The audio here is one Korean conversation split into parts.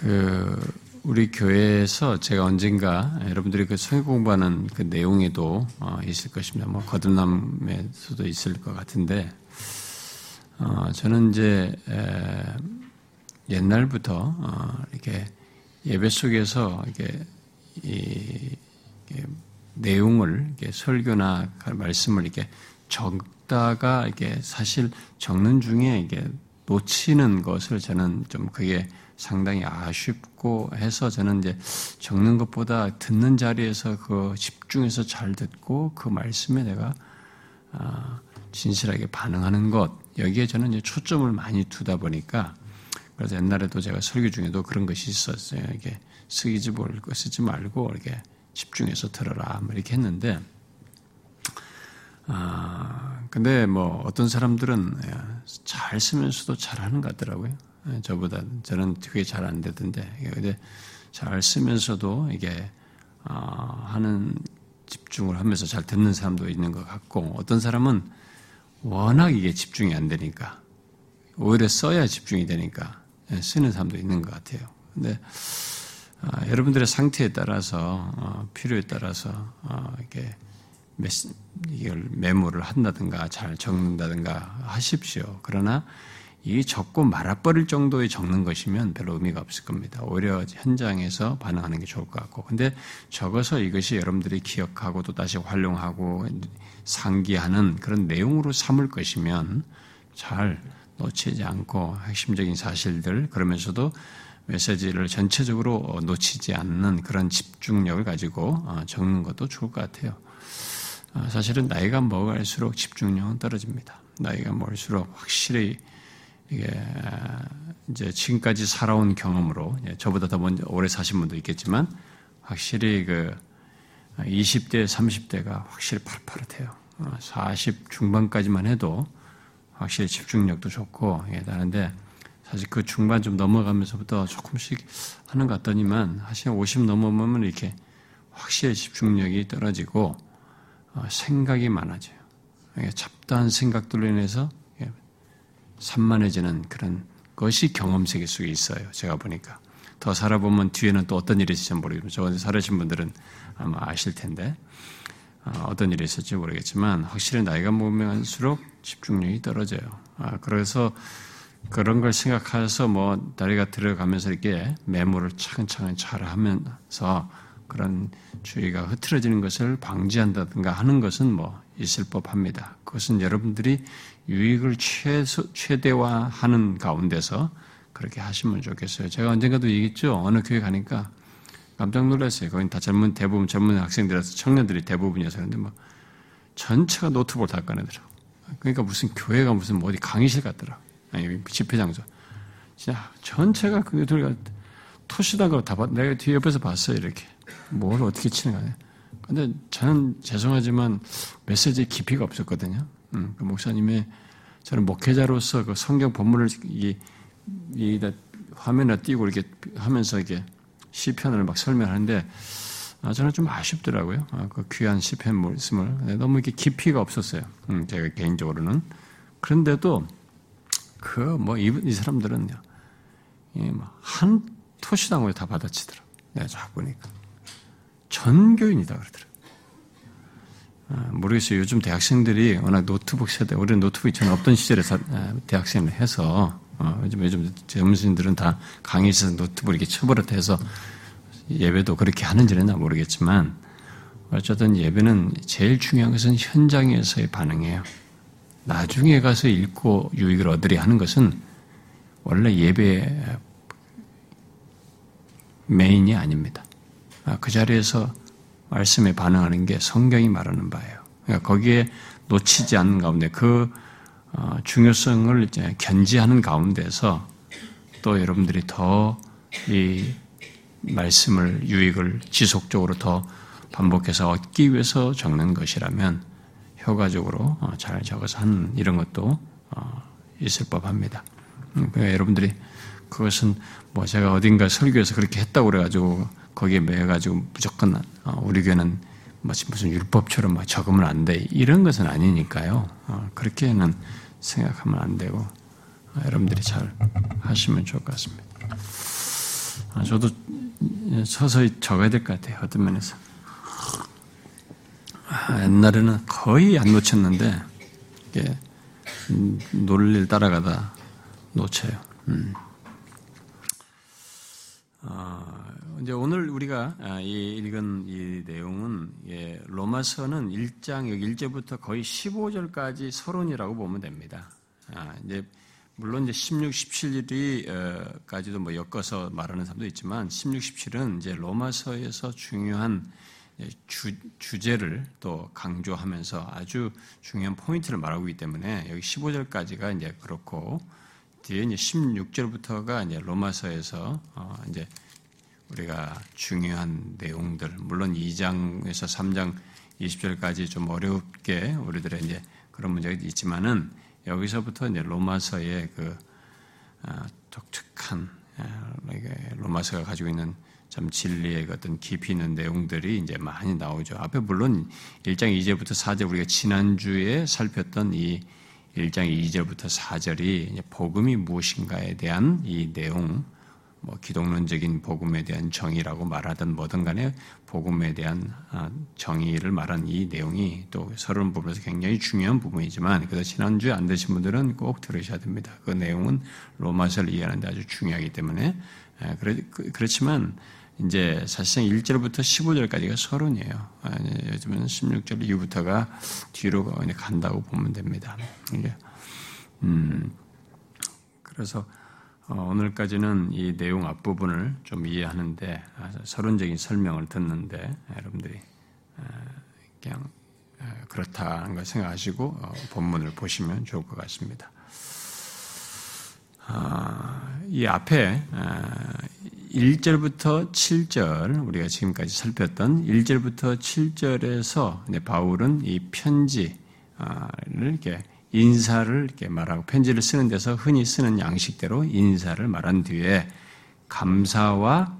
그 우리 교회에서 제가 언젠가 여러분들이 그 성경 공부하는 그 내용에도 어, 있을 것입니다. 뭐 거듭남에서도 있을 것 같은데 어, 저는 이제 에, 옛날부터 어, 이렇게 예배 속에서 이게 이, 이게 내용을 이렇게 설교나 말씀을 이렇게 적다가 이게 사실 적는 중에 이게 놓치는 것을 저는 좀 그게 상당히 아쉽고 해서 저는 이제 적는 것보다 듣는 자리에서 그 집중해서 잘 듣고 그 말씀에 내가 아, 진실하게 반응하는 것 여기에 저는 이제 초점을 많이 두다 보니까 그래서 옛날에도 제가 설교 중에도 그런 것이 있었어요. 이게 쓰기지 말고 쓰지 말고 이렇게 집중해서 들어라 뭐 이렇게 했는데 아 근데 뭐 어떤 사람들은 잘 쓰면서도 잘하는 것 같더라고요. 저보다 저는 그게 잘 안 되던데 근데 잘 쓰면서도 이게 어, 하는 집중을 하면서 잘 듣는 사람도 있는 것 같고 어떤 사람은 워낙 이게 집중이 안 되니까 오히려 써야 집중이 되니까 쓰는 사람도 있는 것 같아요. 근데 아, 여러분들의 상태에 따라서 어, 필요에 따라서 어, 이렇게 이걸 메모를 한다든가 잘 적는다든가 하십시오. 그러나 이 적고 말아버릴 정도의 적는 것이면 별로 의미가 없을 겁니다. 오히려 현장에서 반응하는 게 좋을 것 같고. 근데 적어서 이것이 여러분들이 기억하고 또 다시 활용하고 상기하는 그런 내용으로 삼을 것이면 잘 놓치지 않고 핵심적인 사실들 그러면서도 메시지를 전체적으로 놓치지 않는 그런 집중력을 가지고 어, 적는 것도 좋을 것 같아요. 어, 사실은 나이가 먹을수록 집중력은 떨어집니다. 나이가 먹을수록 확실히 이게 이제 지금까지 살아온 경험으로 예, 저보다 더 먼저 오래 사신 분도 있겠지만 확실히 그 20대, 30대가 확실히 파릇파릇해요. 40 어, 중반까지만 해도 확실히 집중력도 좋고 예, 다른데 사실 그 중반 좀 넘어가면서부터 조금씩 하는 것 같더니만 사실 50 넘어오면 이렇게 확실히 집중력이 떨어지고 어, 생각이 많아져요. 잡다한 생각들로 인해서 산만해지는 그런 것이 경험 세계 속에 있어요. 제가 보니까. 더 살아보면 뒤에는 또 어떤 일이 있을지 모르겠지만, 저 살아신 분들은 아마 아실 텐데, 어, 어떤 일이 있을지 모르겠지만, 확실히 나이가 먹으면수록 집중력이 떨어져요. 아, 그래서 그런 걸 생각해서 뭐, 다리가 들어가면서 이렇게 메모를 차근차근 잘 하면서 그런 주의가 흐트러지는 것을 방지한다든가 하는 것은 뭐 있을 법합니다. 그것은 여러분들이 유익을 최소, 최대화하는 가운데서 그렇게 하시면 좋겠어요. 제가 언젠가도 얘기했죠. 어느 교회 가니까 깜짝 놀랐어요. 거긴 다 젊은, 대부분 젊은 학생들에서 청년들이 대부분이어서 그런데 뭐 전체가 노트북을 다 꺼내더라고. 그러니까 무슨 교회가 무슨 어디 강의실 같더라. 아니, 집회 장소. 진짜 전체가 그 들가 토시다가 다 봤, 내가 뒤 옆에서 봤어요. 이렇게. 뭘 어떻게 치는 거냐. 근데 저는 죄송하지만 메시지에 깊이가 없었거든요. 음, 그 목사님의 저는 목회자로서 그 성경 본문을 이, 이 화면에 띄고 이렇게 하면서 이게 시편을 막 설명하는데 아, 저는 좀 아쉽더라고요. 아, 그 귀한 시편 말씀을 너무 이렇게 깊이가 없었어요. 음, 제가 개인적으로는 그런데도 그 뭐 이 사람들은요, 뭐한 토시당을 다 받아치더라. 내가 쫙 보니까 전교인이다 그러더라. 아, 모르겠어요. 요즘 대학생들이 워낙 노트북 세대, 우리는 노트북이 전혀 없던 시절에 아, 대학생을 해서, 어, 요즘, 요즘 젊은이들은 다 강의실에서 노트북 이렇게 쳐버릇 해서 예배도 그렇게 하는지는 모르겠지만, 어쨌든 예배는 제일 중요한 것은 현장에서의 반응이에요. 나중에 가서 읽고 유익을 얻으려 하는 것은 원래 예배의 메인이 아닙니다. 아, 그 자리에서 말씀에 반응하는 게 성경이 말하는 바예요. 그러니까 거기에 놓치지 않는 가운데 그 어, 중요성을 이제 견지하는 가운데서 또 여러분들이 더 이 말씀을 유익을 지속적으로 더 반복해서 얻기 위해서 적는 것이라면 효과적으로 어, 잘 적어서 하는 이런 것도 어, 있을 법합니다. 음, 그러니까 여러분들이 그것은 뭐 제가 어딘가 설교에서 그렇게 했다고 그래가지고 거기에 매여가지고 무조건 어, 우리 교회는 마치 무슨 율법처럼 막 적으면 안 돼. 이런 것은 아니니까요. 어, 그렇게는 생각하면 안 되고 어, 여러분들이 잘 하시면 좋을 것 같습니다. 아, 저도 서서히 적어야 될 것 같아요. 어떤 면에서. 아, 옛날에는 거의 안 놓쳤는데, 이게, 논리를 따라가다 놓쳐요. 음. 어, 이제 오늘 우리가 아, 이 읽은 이 내용은 예, 로마서는 1장 여기 1절부터 거의 15절까지 서론이라고 보면 됩니다. 아, 이제 물론 이제 16, 17일이까지도 뭐 엮어서 말하는 사람도 있지만 16, 17은 이제 로마서에서 중요한 주, 주제를 또 강조하면서 아주 중요한 포인트를 말하고 있기 때문에 여기 15절까지가 이제 그렇고 뒤에 이제 16절부터가 이제 로마서에서 어 이제 우리가 중요한 내용들 물론 2장에서 3장 20절까지 좀 어렵게 우리들의 이제 그런 문제가 있지만은 여기서부터 이제 로마서의 그 아, 독특한 아, 로마서가 가지고 있는 참 진리의 어떤 깊이 있는 내용들이 이제 많이 나오죠. 앞에 물론 1장 2절부터 4절 우리가 지난주에 살폈던 이 1장 2절부터 4절이 복음이 무엇인가에 대한 이 내용, 뭐 기독론적인 복음에 대한 정의라고 말하던 뭐든 간에 복음에 대한 아, 정의를 말한 이 내용이 또 서론 부분에서 굉장히 중요한 부분이지만 그래서 지난주에 안 되신 분들은 꼭 들으셔야 됩니다. 그 내용은 로마서를 이해하는데 아주 중요하기 때문에 그, 그렇지만 이제 사실상 1절부터 15절까지가 서론이에요. 아, 요즘은 16절 이후부터가 뒤로 간다고 보면 됩니다. 음, 그래서 어, 오늘까지는 이 내용 앞부분을 좀 이해하는데 서론적인 설명을 듣는데 여러분들이 그냥 그렇다는 걸 생각하시고 어, 본문을 보시면 좋을 것 같습니다. 아, 이 앞에 1절부터 7절 우리가 지금까지 살폈던 1절부터 7절에서 바울은 이 편지를 이렇게 인사를 이렇게 말하고 편지를 쓰는 데서 흔히 쓰는 양식대로 인사를 말한 뒤에 감사와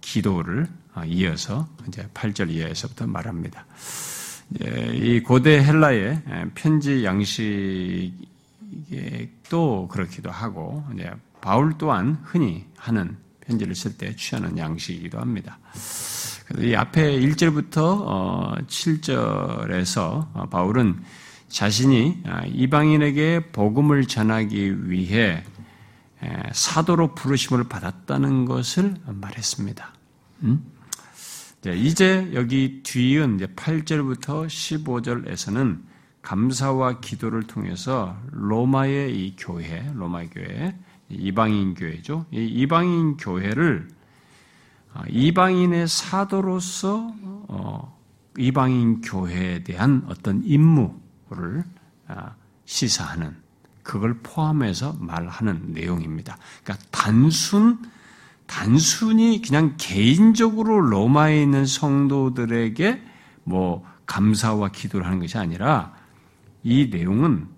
기도를 이어서 이제 8절 이하에서부터 말합니다. 이 고대 헬라의 편지 양식도 그렇기도 하고 바울 또한 흔히 하는 편지를 쓸 때 취하는 양식이기도 합니다. 이 앞에 1절부터 7절에서 어, 어, 바울은 자신이 아, 이방인에게 복음을 전하기 위해 사도로 부르심을 받았다는 것을 말했습니다. 음? 이제 여기 뒤은 8절부터 15절에서는 감사와 기도를 통해서 로마의 이 교회, 로마 교회, 이방인 교회죠. 이 이방인 교회를 아, 이방인의 사도로서 어, 이방인 교회에 대한 어떤 임무 를 아, 시사하는 그걸 포함해서 말하는 내용입니다. 그러니까 단순 단순히 그냥 개인적으로 로마에 있는 성도들에게 뭐 감사와 기도를 하는 것이 아니라 이 내용은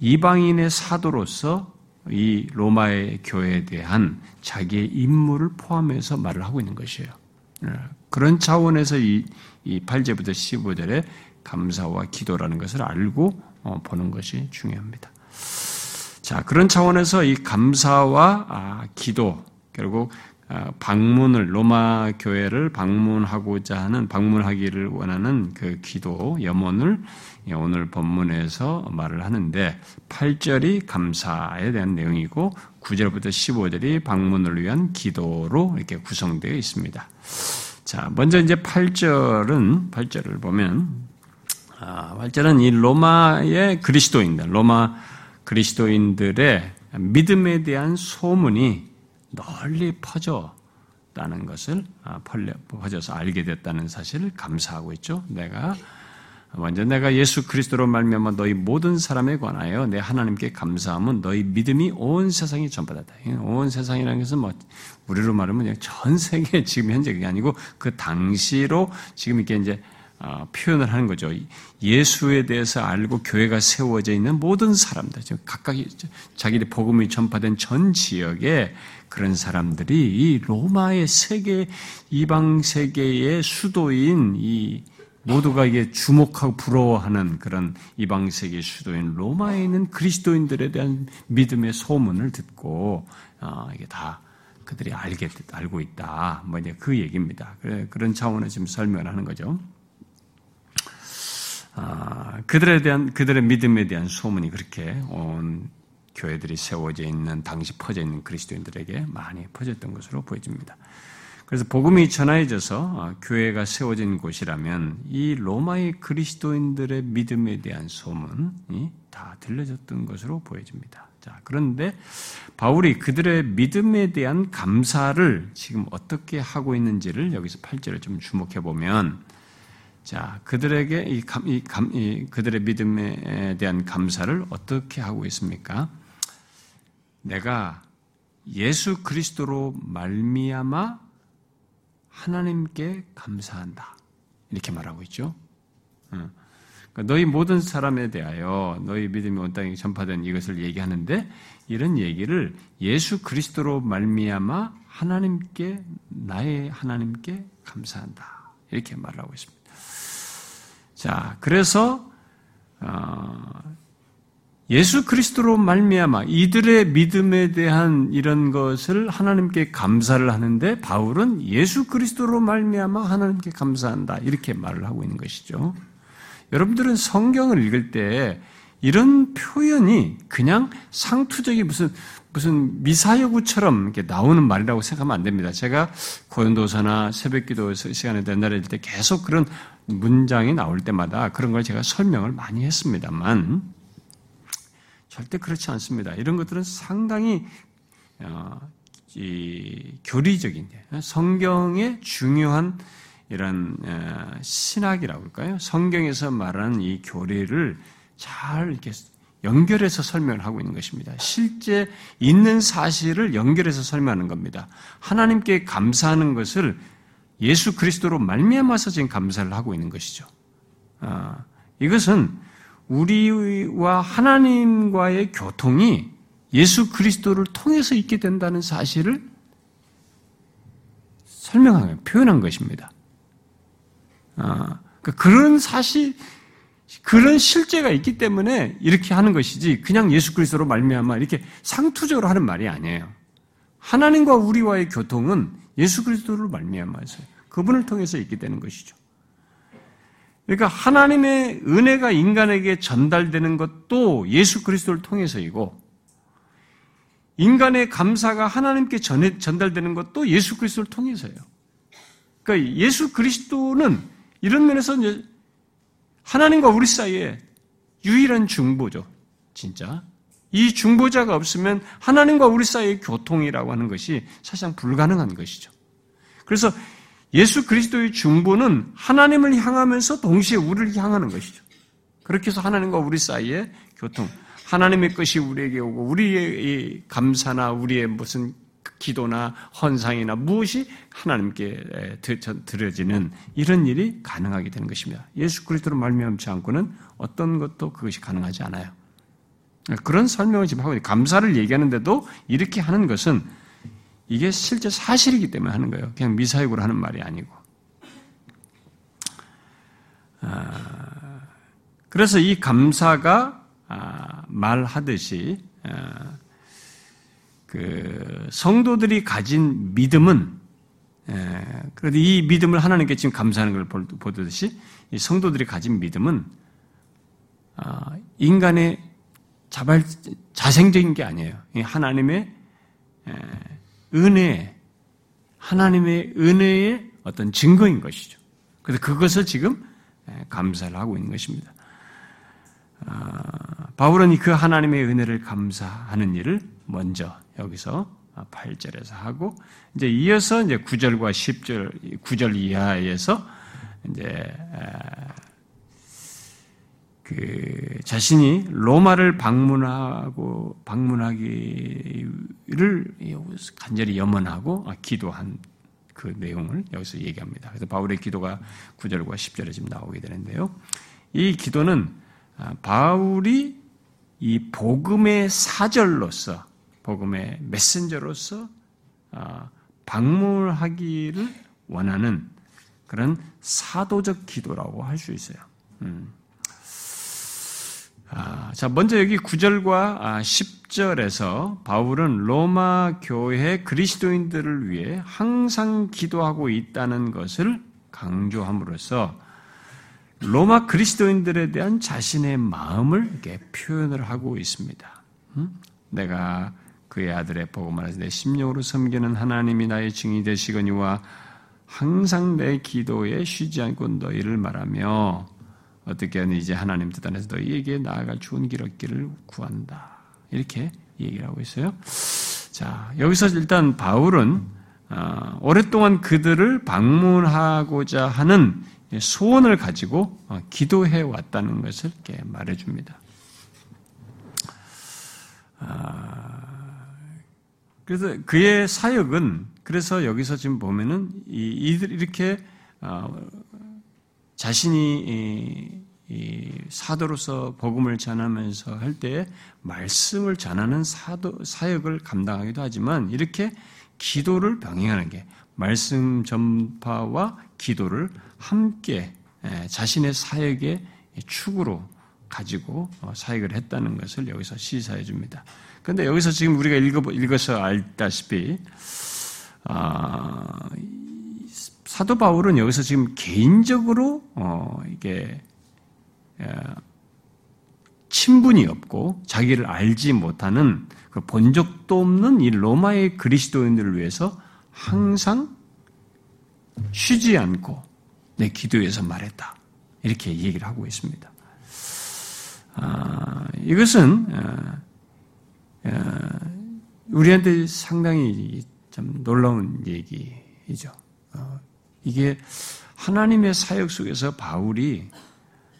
이방인의 사도로서 이 로마의 교회에 대한 자기의 임무를 포함해서 말을 하고 있는 것이에요. 예. 그런 차원에서 이, 이 8제부터 15절에 감사와 기도라는 것을 알고 어, 보는 것이 중요합니다. 자, 그런 차원에서 이 감사와 아, 기도, 결국 아, 방문을 로마 교회를 방문하고자 하는 방문하기를 원하는 그 기도 염원을 오늘 본문에서 말을 하는데 8절이 감사에 대한 내용이고 9절부터 15절이 방문을 위한 기도로 이렇게 구성되어 있습니다. 자, 먼저 이제 8절은 8절을 보면 아, 8절은 이 로마의 그리스도인들, 로마 그리스도인들의 믿음에 대한 소문이 널리 퍼졌다는 것을 아, 퍼져서 알게 됐다는 사실을 감사하고 있죠. 내가 먼저 내가 예수 그리스도로 말미암아 너희 모든 사람에 관하여 내 하나님께 감사함은 너희 믿음이 온 세상에 전파됐다. 온 세상이라는 것은 뭐 우리로 말하면 전 세계 지금 현재 그게 아니고 그 당시로 지금 이렇게 이제 어, 표현을 하는 거죠. 예수에 대해서 알고 교회가 세워져 있는 모든 사람들, 각각 자기의 복음이 전파된 전 지역에 그런 사람들이 이 로마의 세계 이방 세계의 수도인 이 모두가 이게 주목하고 부러워하는 그런 이방 세계 수도인 로마에 있는 그리스도인들에 대한 믿음의 소문을 듣고 어, 이게 다 그들이 알게 알고 있다. 뭐 이제 그 얘기입니다. 그런 차원을 지금 설명을 하는 거죠. 아, 그들에 대한 그들의 믿음에 대한 소문이 그렇게 온 교회들이 세워져 있는 당시 퍼져 있는 그리스도인들에게 많이 퍼졌던 것으로 보여집니다. 그래서 복음이 전해져서 어, 교회가 세워진 곳이라면 이 로마의 그리스도인들의 믿음에 대한 소문이 다 들려졌던 것으로 보여집니다. 자, 그런데 바울이 그들의 믿음에 대한 감사를 지금 어떻게 하고 있는지를 여기서 8절을 좀 주목해 보면 자, 그들에게 이 감, 이 감, 이 그들의 믿음에 대한 감사를 어떻게 하고 있습니까? 내가 예수 그리스도로 말미암아 하나님께 감사한다. 이렇게 말하고 있죠. 그러니까 너희 모든 사람에 대하여 너희 믿음이 온 땅에 전파된 이것을 얘기하는데 이런 얘기를 예수 그리스도로 말미암아 하나님께 나의 하나님께 감사한다. 이렇게 말하고 있습니다. 자, 그래서 어, 예수 그리스도로 말미암아 이들의 믿음에 대한 이런 것을 하나님께 감사를 하는데 바울은 예수 그리스도로 말미암아 하나님께 감사한다 이렇게 말을 하고 있는 것이죠. 여러분들은 성경을 읽을 때 이런 표현이 그냥 상투적인 무슨 무슨 미사여구처럼 이렇게 나오는 말이라고 생각하면 안 됩니다. 제가 고연도서나 새벽기도 시간에 옛날에 때 계속 그런 문장이 나올 때마다 그런 걸 제가 설명을 많이 했습니다만 절대 그렇지 않습니다. 이런 것들은 상당히 어, 교리적인 성경의 중요한 이런 어, 신학이라고 할까요? 성경에서 말하는 이 교리를 잘 이렇게 연결해서 설명을 하고 있는 것입니다. 실제 있는 사실을 연결해서 설명하는 겁니다. 하나님께 감사하는 것을 예수 그리스도로 말미암아서 지금 감사를 하고 있는 것이죠. 어, 이것은 우리와 하나님과의 교통이 예수 그리스도를 통해서 있게 된다는 사실을 설명한 표현한 것입니다. 아, 그러니까 그런 사실, 그런 실제가 있기 때문에 이렇게 하는 것이지 그냥 예수 그리스도로 말미암아 이렇게 상투적으로 하는 말이 아니에요. 하나님과 우리와의 교통은 예수 그리스도로 말미암아서 그분을 통해서 있게 되는 것이죠. 그러니까 하나님의 은혜가 인간에게 전달되는 것도 예수 그리스도를 통해서이고 인간의 감사가 하나님께 전해, 전달되는 것도 예수 그리스도를 통해서예요. 그러니까 예수 그리스도는 이런 면에서 하나님과 우리 사이에 유일한 중보죠. 진짜. 이 중보자가 없으면 하나님과 우리 사이의 교통이라고 하는 것이 사실상 불가능한 것이죠. 그래서 예수 그리스도의 중보는 하나님을 향하면서 동시에 우리를 향하는 것이죠. 그렇게 해서 하나님과 우리 사이에 교통, 하나님의 것이 우리에게 오고 우리의 감사나 우리의 무슨 기도나 헌상이나 무엇이 하나님께 드려지는 이런 일이 가능하게 되는 것입니다. 예수 그리스도로 말미암지 않고는 어떤 것도 그것이 가능하지 않아요. 그런 설명을 지금 하고 감사를 얘기하는데도 이렇게 하는 것은 이게 실제 사실이기 때문에 하는 거예요. 그냥 미사역으로 하는 말이 아니고. 아, 그래서 이 감사가 아, 말하듯이 아, 그 성도들이 가진 믿음은 그래도 이 믿음을 하나님께 지금 감사하는 걸 보듯이 이 성도들이 가진 믿음은 인간의 자발 자생적인 게 아니에요. 하나님의 은혜, 하나님의 은혜의 어떤 증거인 것이죠. 그래서 그것을 지금 감사를 하고 있는 것입니다. 아, 바울은 그 하나님의 은혜를 감사하는 일을 먼저 여기서 8절에서 하고 이제 이어서 이제 9절과 10절 9절 이하에서 이제 그 자신이 로마를 방문하고 방문하기를 간절히 염원하고 기도한 그 내용을 여기서 얘기합니다. 그래서 바울의 기도가 9절과 10절에 지금 나오게 되는데요. 이 기도는 아, 바울이 이 복음의 사절로서 복음의 메신저로서 아, 방문하기를 원하는 그런 사도적 기도라고 할 수 있어요. 음. 아, 자, 먼저 여기 9절과 10절에서 아, 바울은 로마 교회 그리스도인들을 위해 항상 기도하고 있다는 것을 강조함으로써 로마 그리스도인들에 대한 자신의 마음을 이렇게 표현을 하고 있습니다. 음? 내가 그의 아들의 복음을 하내 심령으로 섬기는 하나님이 나의 증인이 되시거니와 항상 내 기도에 쉬지 않고 너희를 말하며 어떻게 하는 이제 하나님 뜻 안에서 너희에게 나아갈 좋은 길 얻기를 구한다. 이렇게 얘기를 하고 있어요. 자, 여기서 일단 바울은 어, 오랫동안 그들을 방문하고자 하는 소원을 가지고 어, 기도해 왔다는 것을 이렇게 말해줍니다. 아, 그래서 그의 사역은 그래서 여기서 지금 보면은 이들 이렇게 어, 자신이 사도로서 복음을 전하면서 할 때 말씀을 전하는 사도 사역을 감당하기도 하지만 이렇게 기도를 병행하는 게 말씀 전파와 기도를 함께 자신의 사역의 축으로 가지고 어, 사역을 했다는 것을 여기서 시사해 줍니다. 그런데 여기서 지금 우리가 읽어, 읽어서 알다시피 아, 사도 바울은 여기서 지금 개인적으로 어, 이게 친분이 없고 자기를 알지 못하는 그본 적도 없는 이 로마의 그리스도인들을 위해서 항상 쉬지 않고 내 기도에서 말했다. 이렇게 얘기를 하고 있습니다. 아, 이것은 우리한테 상당히 참 놀라운 얘기이죠. 어, 이게 하나님의 사역 속에서 바울이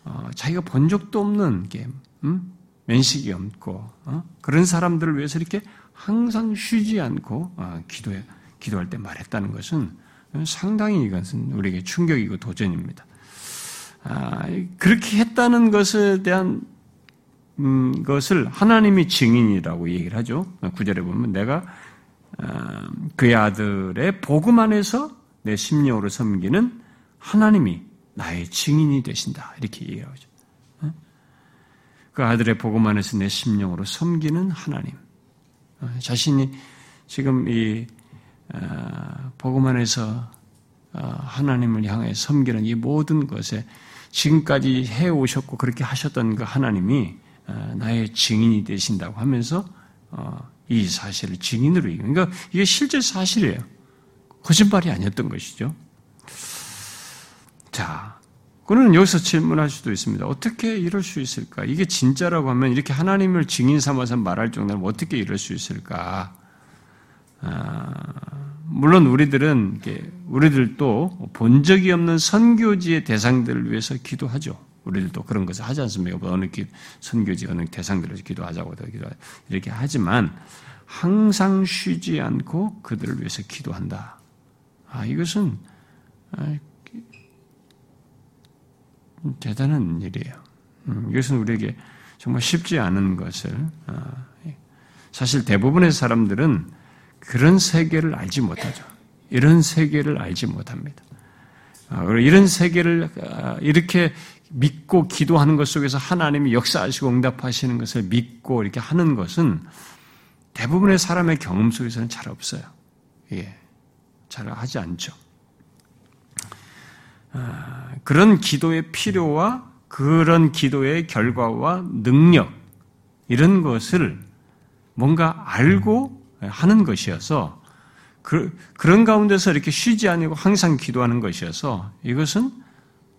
어, 자기가 본 적도 없는 게 음? 면식이 없고 어? 그런 사람들을 위해서 이렇게 항상 쉬지 않고 어, 기도해 기도할 때 말했다는 것은 상당히 이것은 우리에게 충격이고 도전입니다. 아, 그렇게 했다는 것에 대한 음, 것을 하나님이 증인이라고 얘기를 하죠. 구절에 보면 내가 어, 그의 아들의 복음 안에서 내 심령으로 섬기는 하나님이 나의 증인이 되신다. 이렇게 얘기하죠. 어? 그 아들의 복음 안에서 내 심령으로 섬기는 하나님. 어, 자신이 지금 이 복음 안에서 하나님을 향해 섬기는 이 모든 것에 지금까지 해 오셨고 그렇게 하셨던 그 하나님이 나의 증인이 되신다고 하면서 이 사실을 증인으로 얘기. 그러니까 이게 실제 사실이에요. 거짓말이 아니었던 것이죠. 자, 그는 여기서 질문할 수도 있습니다. 어떻게 이럴 수 있을까? 이게 진짜라고 하면 이렇게 하나님을 증인 삼아서 말할 정도면 어떻게 이럴 수 있을까? 아, 물론 우리들은 우리들도 본 적이 없는 선교지의 대상들을 위해서 기도하죠. 우리들도 그런 것을 하지 않습니까? 뭐 어느 기, 선교지, 어느 대상들을 기도하자고 기도 이렇게 하지만 항상 쉬지 않고 그들을 위해서 기도한다. 아, 이것은 아, 대단한 일이에요. 음, 이것은 우리에게 정말 쉽지 않은 것을 아, 사실 대부분의 사람들은 그런 세계를 알지 못하죠. 이런 세계를 알지 못합니다. 아, 이런 세계를 이렇게 믿고 기도하는 것 속에서 하나님이 역사하시고 응답하시는 것을 믿고 이렇게 하는 것은 대부분의 사람의 경험 속에서는 잘 없어요. 예. 잘 하지 않죠. 아, 그런 기도의 필요와 그런 기도의 결과와 능력, 이런 것을 뭔가 알고 하는 것이어서 그, 런 가운데서 이렇게 쉬지 아니고 항상 기도하는 것이어서 이것은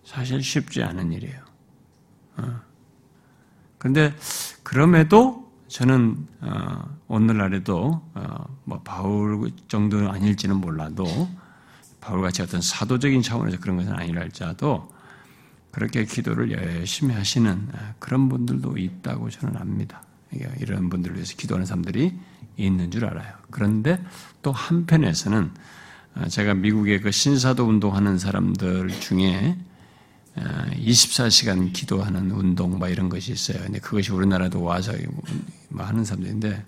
사실 쉽지 않은 일이에요. 그런데 어. 그럼에도 저는 어, 오늘날에도 어, 뭐 바울 정도는 아닐지는 몰라도 바울같이 어떤 사도적인 차원에서 그런 것은 아니라 할지라도 그렇게 기도를 열심히 하시는 그런 분들도 있다고 저는 압니다. 이런 분들을 위해서 기도하는 사람들이 있는 줄 알아요. 그런데 또 한편에서는 제가 미국의 그 신사도 운동하는 사람들 중에 24시간 어, 기도하는 운동 뭐 이런 것이 있어요. 근데 그것이 우리나라도 와서 뭐 하는 사람들인데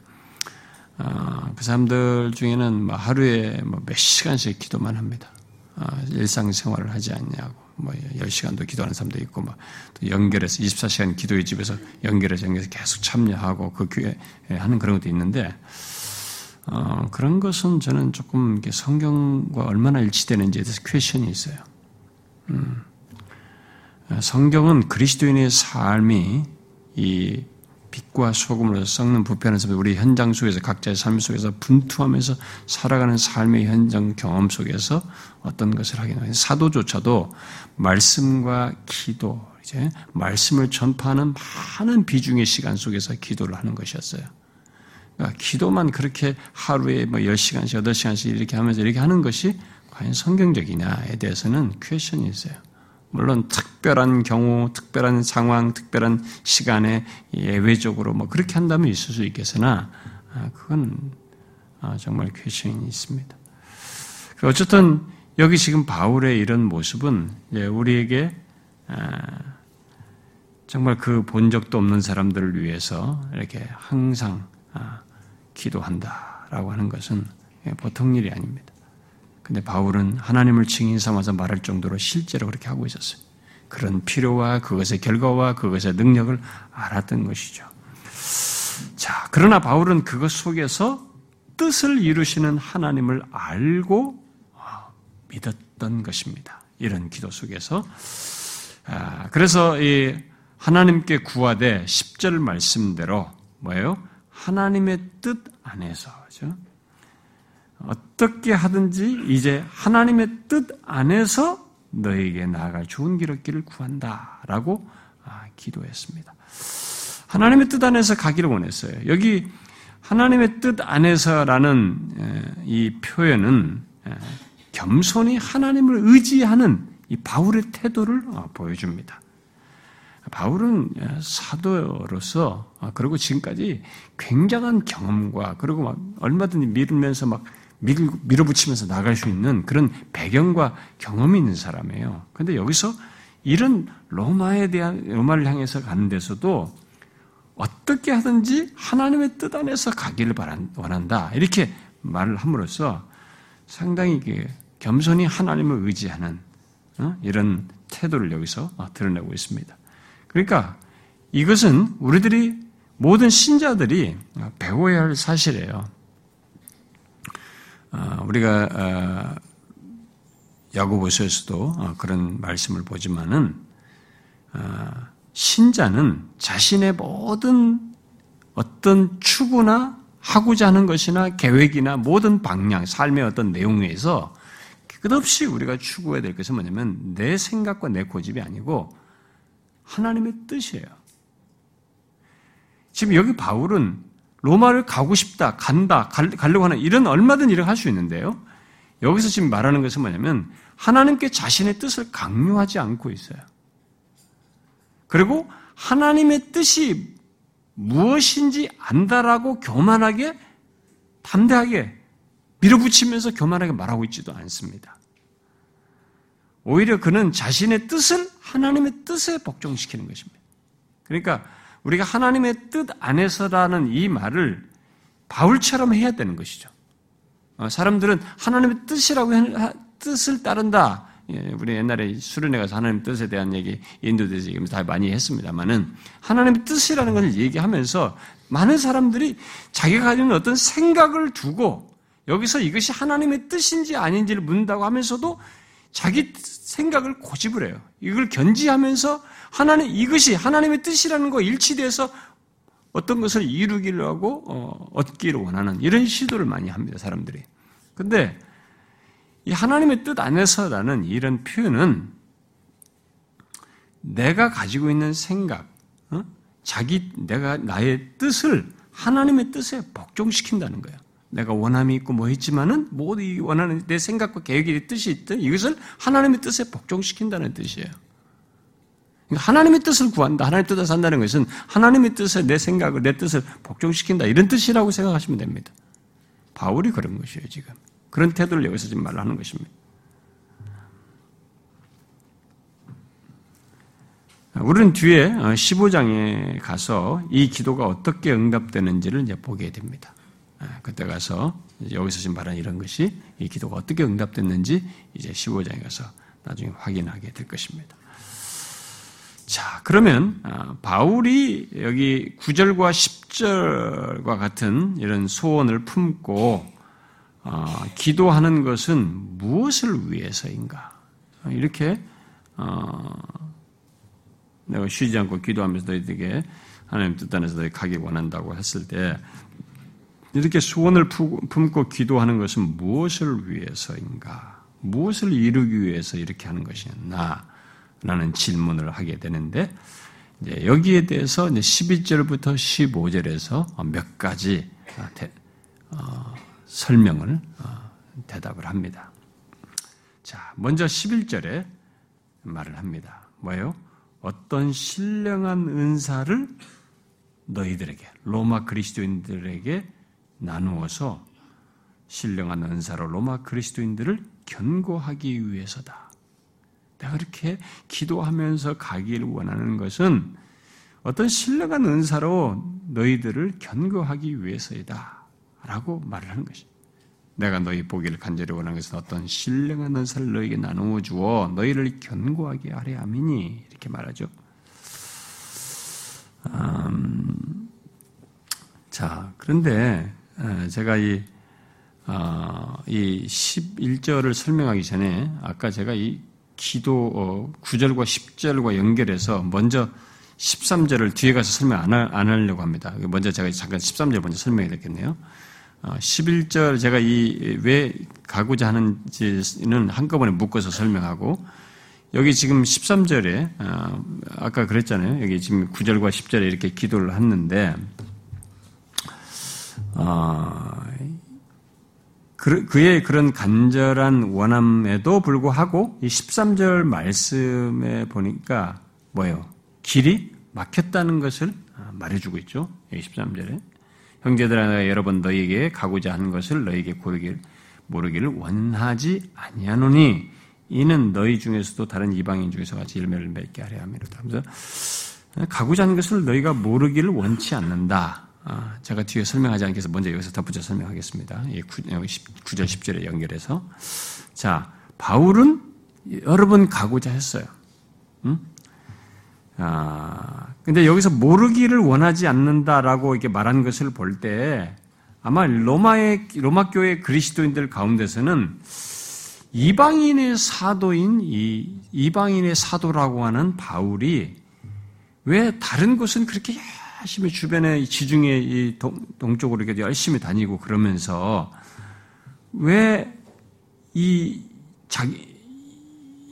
어, 그 사람들 중에는 뭐 하루에 뭐몇 시간씩 기도만 합니다. 어, 일상생활을 하지 않냐고 뭐 10시간도 기도하는 사람도 있고 막 연결해서 24시간 기도의 집에서 연결해서 연결해서 계속 참여하고 그 교회 하는 그런 것도 있는데 어, 그런 것은 저는 조금 성경과 얼마나 일치되는지에 대해서 퀘션이 있어요. 음. 성경은 그리스도인의 삶이 이 빛과 소금으로 썩는 부패하는 삶, 우리 현장 속에서 각자의 삶 속에서 분투하면서 살아가는 삶의 현장 경험 속에서 어떤 것을 하게 되는 사도조차도 말씀과 기도, 이제 말씀을 전파하는 많은 비중의 시간 속에서 기도를 하는 것이었어요. 그러니까 기도만 그렇게 하루에 뭐 10시간씩, 8시간씩 이렇게 하면서 이렇게 하는 것이 과연 성경적이냐에 대해서는 퀘션이 있어요. 물론 특별한 경우, 특별한 상황, 특별한 시간에 예외적으로 뭐 그렇게 한다면 있을 수 있겠으나 아, 그건 아, 정말 퀘션이 있습니다. 어쨌든 여기 지금 바울의 이런 모습은 우리에게 아, 정말 그 본 적도 없는 사람들을 위해서 이렇게 항상 기도한다라고 하는 것은 보통 일이 아닙니다. 근데 바울은 하나님을 증인 삼아서 말할 정도로 실제로 그렇게 하고 있었어요. 그런 필요와 그것의 결과와 그것의 능력을 알았던 것이죠. 자, 그러나 바울은 그것 속에서 뜻을 이루시는 하나님을 알고 아, 믿었던 것입니다. 이런 기도 속에서. 아, 그래서 이 하나님께 구하되 10절 말씀대로 뭐예요? 하나님의 뜻 안에서, 그죠? 어떻게 하든지 이제 하나님의 뜻 안에서 너에게 나아갈 좋은 길 얻기를 구한다 라고 아, 기도했습니다. 하나님의 뜻 안에서 가기를 원했어요. 여기 하나님의 뜻 안에서라는 이 표현은 겸손히 하나님을 의지하는 이 바울의 태도를 어, 보여줍니다. 바울은 사도로서 아, 그리고 지금까지 굉장한 경험과 그리고 막 얼마든지 믿으면서 막 밀어붙이면서 나갈 수 있는 그런 배경과 경험이 있는 사람이에요. 그런데 여기서 이런 로마에 대한 로마를 향해서 가는 데서도 어떻게 하든지 하나님의 뜻 안에서 가기를 원한다. 이렇게 말을 함으로써 상당히 겸손히 하나님을 의지하는 어? 이런 태도를 여기서 어, 드러내고 있습니다. 그러니까 이것은 우리들이 모든 신자들이 배워야 할 사실이에요. 어, 우리가 어, 야고보서에서도 어, 그런 말씀을 보지만은 신자는 자신의 모든 어떤 추구나 하고자 하는 것이나 계획이나 모든 방향, 삶의 어떤 내용에서 끝없이 우리가 추구해야 될 것은 뭐냐면 내 생각과 내 고집이 아니고 하나님의 뜻이에요. 지금 여기 바울은 로마를 가고 싶다, 간다, 가려고 하는 이런 얼마든 일을 할 수 있는데요. 여기서 지금 말하는 것은 뭐냐면 하나님께 자신의 뜻을 강요하지 않고 있어요. 그리고 하나님의 뜻이 무엇인지 안다라고 교만하게 담대하게 밀어붙이면서 교만하게 말하고 있지도 않습니다. 오히려 그는 자신의 뜻을 하나님의 뜻에 복종시키는 것입니다. 그러니까 우리가 하나님의 뜻 안에서라는 이 말을 바울처럼 해야 되는 것이죠. 어, 사람들은 하나님의 뜻이라고 뜻을 따른다. 예, 우리 옛날에 수련회 가서 하나님 뜻에 대한 얘기 인도돼서 얘기하면서 다 많이 했습니다만은 하나님의 뜻이라는 것을 얘기하면서 많은 사람들이 자기가 있는 어떤 생각을 두고 여기서 이것이 하나님의 뜻인지 아닌지를 묻는다고 하면서도 자기 생각을 고집을 해요. 이걸 견지하면서 하나님 이것이 하나님의 뜻이라는 거 일치돼서 어떤 것을 이루기를 하고 어, 얻기를 원하는 이런 시도를 많이 합니다 사람들이. 근데 이 하나님의 뜻 안에서라는 이런 표현은 내가 가지고 있는 생각, 어? 자기 내가 나의 뜻을 하나님의 뜻에 복종시킨다는 거예요. 내가 원함이 있고 뭐 있지만은 모두 이 원하는 내 생각과 계획이 뜻이 있든 이것을 하나님의 뜻에 복종시킨다는 뜻이에요. 그러니까 하나님의 뜻을 구한다. 하나님의 뜻을 산다는 것은 하나님의 뜻에 내 생각을, 내 뜻을 복종시킨다. 이런 뜻이라고 생각하시면 됩니다. 바울이 그런 것이에요, 지금. 그런 태도를 여기서 지금 말하는 것입니다. 우리는 뒤에 15장에 가서 이 기도가 어떻게 응답되는지를 이제 보게 됩니다. 아, 그때 가서 여기서 지금 말하는 이런 것이 이 기도가 어떻게 응답됐는지 이제 15장에 가서 나중에 확인하게 될 것입니다. 자, 그러면 아, 바울이 여기 9절과 10절과 같은 이런 소원을 품고 어, 기도하는 것은 무엇을 위해서인가? 이렇게 어, 내가 쉬지 않고 기도하면서 너희들에게 하나님 뜻 안에서 너희 가기 원한다고 했을 때 이렇게 소원을 품고 기도하는 것은 무엇을 위해서인가? 무엇을 이루기 위해서 이렇게 하는 것이었나? 라는 질문을 하게 되는데, 여기에 대해서 11절부터 15절에서 몇 가지 어, 설명을 어, 대답을 합니다. 자, 먼저 11절에 말을 합니다. 뭐예요? 어떤 신령한 은사를 너희들에게, 로마 그리스도인들에게 나누어서 신령한 은사로 로마 그리스도인들을 견고하기 위해서다. 내가 그렇게 기도하면서 가기를 원하는 것은 어떤 신령한 은사로 너희들을 견고하기 위해서이다. 라고 말을 하는 것이. 내가 너희 보기를 간절히 원하는 것은 어떤 신령한 은사를 너희에게 나누어 주어 너희를 견고하게 하려 함이니 이렇게 말하죠. 음, 자, 그런데 제가 이, 어, 이 11절을 설명하기 전에 아까 제가 이 기도 9절과 어, 10절과 연결해서 먼저 13절을 뒤에 가서 설명 안, 하, 안 하려고 합니다. 먼저 제가 잠깐 13절 먼저 설명해야 되겠네요. 11절 어, 제가 이 왜 가고자 하는지는 한꺼번에 묶어서 설명하고 여기 지금 13절에 어, 아까 그랬잖아요. 여기 지금 9절과 10절에 이렇게 기도를 했는데 그의 그런 간절한 원함에도 불구하고 이 13절 말씀에 보니까 뭐예요? 길이 막혔다는 것을 말해주고 있죠. 13절에. 형제들아 여러 번 너희에게 가고자 하는 것을 너희에게 고르길 모르기를 원하지 아니하노니 이는 너희 중에서도 다른 이방인 중에서 같이 일매를 맺게 하려 함이로다. 그래서 가고자 하는 것을 너희가 모르기를 원치 않는다. 아, 제가 뒤에 설명하지 않겠어 먼저 여기서 덧붙여 설명하겠습니다. 9절 10절에 연결해서 자 바울은 여러 번 가고자 했어요. 응? 아, 근데 여기서 모르기를 원하지 않는다라고 이렇게 말한 것을 볼 때 아마 로마의 로마 교회 그리스도인들 가운데서는 이방인의 사도인 이 이방인의 사도라고 하는 바울이 왜 다른 곳은 그렇게 열심히 주변에 지중해 이 동, 동쪽으로 이렇게 열심히 다니고 그러면서 왜 이 자기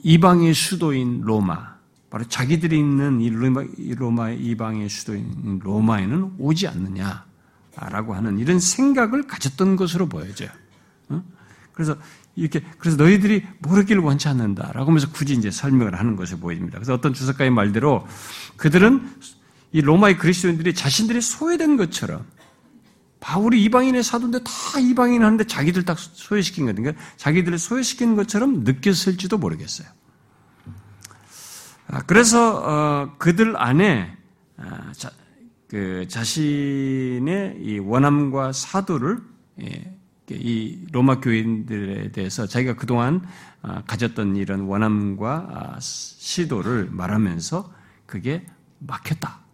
이방의 수도인 로마 바로 자기들이 있는 이 로마, 로마 이방의 수도인 로마에는 오지 않느냐라고 하는 이런 생각을 가졌던 것으로 보여져요. 그래서 이렇게 그래서 너희들이 모르기를 원치 않는다라고 하면서 굳이 이제 설명을 하는 것을 보입니다. 그래서 어떤 주석가의 말대로 그들은 이 로마의 그리스도인들이 자신들이 소외된 것처럼 바울이 이방인의 사도인데 다 이방인 하는데 자기들 딱 소외시킨 거니까 자기들을 소외시킨 것처럼 느꼈을지도 모르겠어요. 아, 그래서 어, 그들 안에 아, 그 자신의 이 원함과 사도를 예, 이 로마 교인들에 대해서 자기가 그동안 아, 가졌던 이런 원함과 시도를 말하면서 그게 막혔다.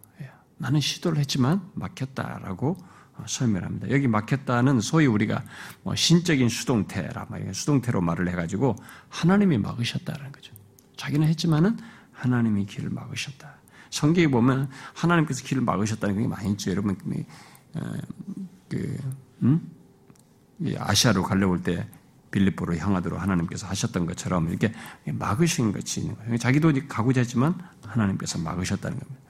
예, 나는 시도를 했지만 막혔다라고 어, 설명합니다. 여기 막혔다는 소위 우리가 뭐 신적인 수동태라 수동태로 말을 해가지고 하나님이 막으셨다는 거죠. 자기는 했지만은 하나님이 길을 막으셨다. 성경에 보면 하나님께서 길을 막으셨다는 게 많이 있죠. 여러분, 그, 어, 그 음? 아시아로 가려고 때 빌립보로 향하도록 하나님께서 하셨던 것처럼 이렇게 막으신 것이 있는 거예요. 자기도 가고자 했지만 하나님께서 막으셨다는 겁니다.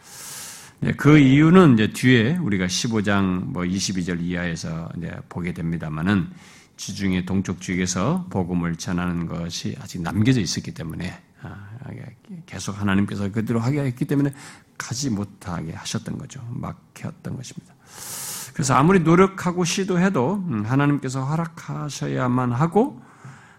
네, 그 이유는 이제 뒤에 우리가 15장 뭐 22절 이하에서 이제 보게 됩니다만은 지중해 동쪽 지역에서 복음을 전하는 것이 아직 남겨져 있었기 때문에 아, 계속 하나님께서 그대로 하게 했기 때문에 가지 못하게 하셨던 거죠. 막혔던 것입니다. 그래서 아무리 노력하고 시도해도 음, 하나님께서 허락하셔야만 하고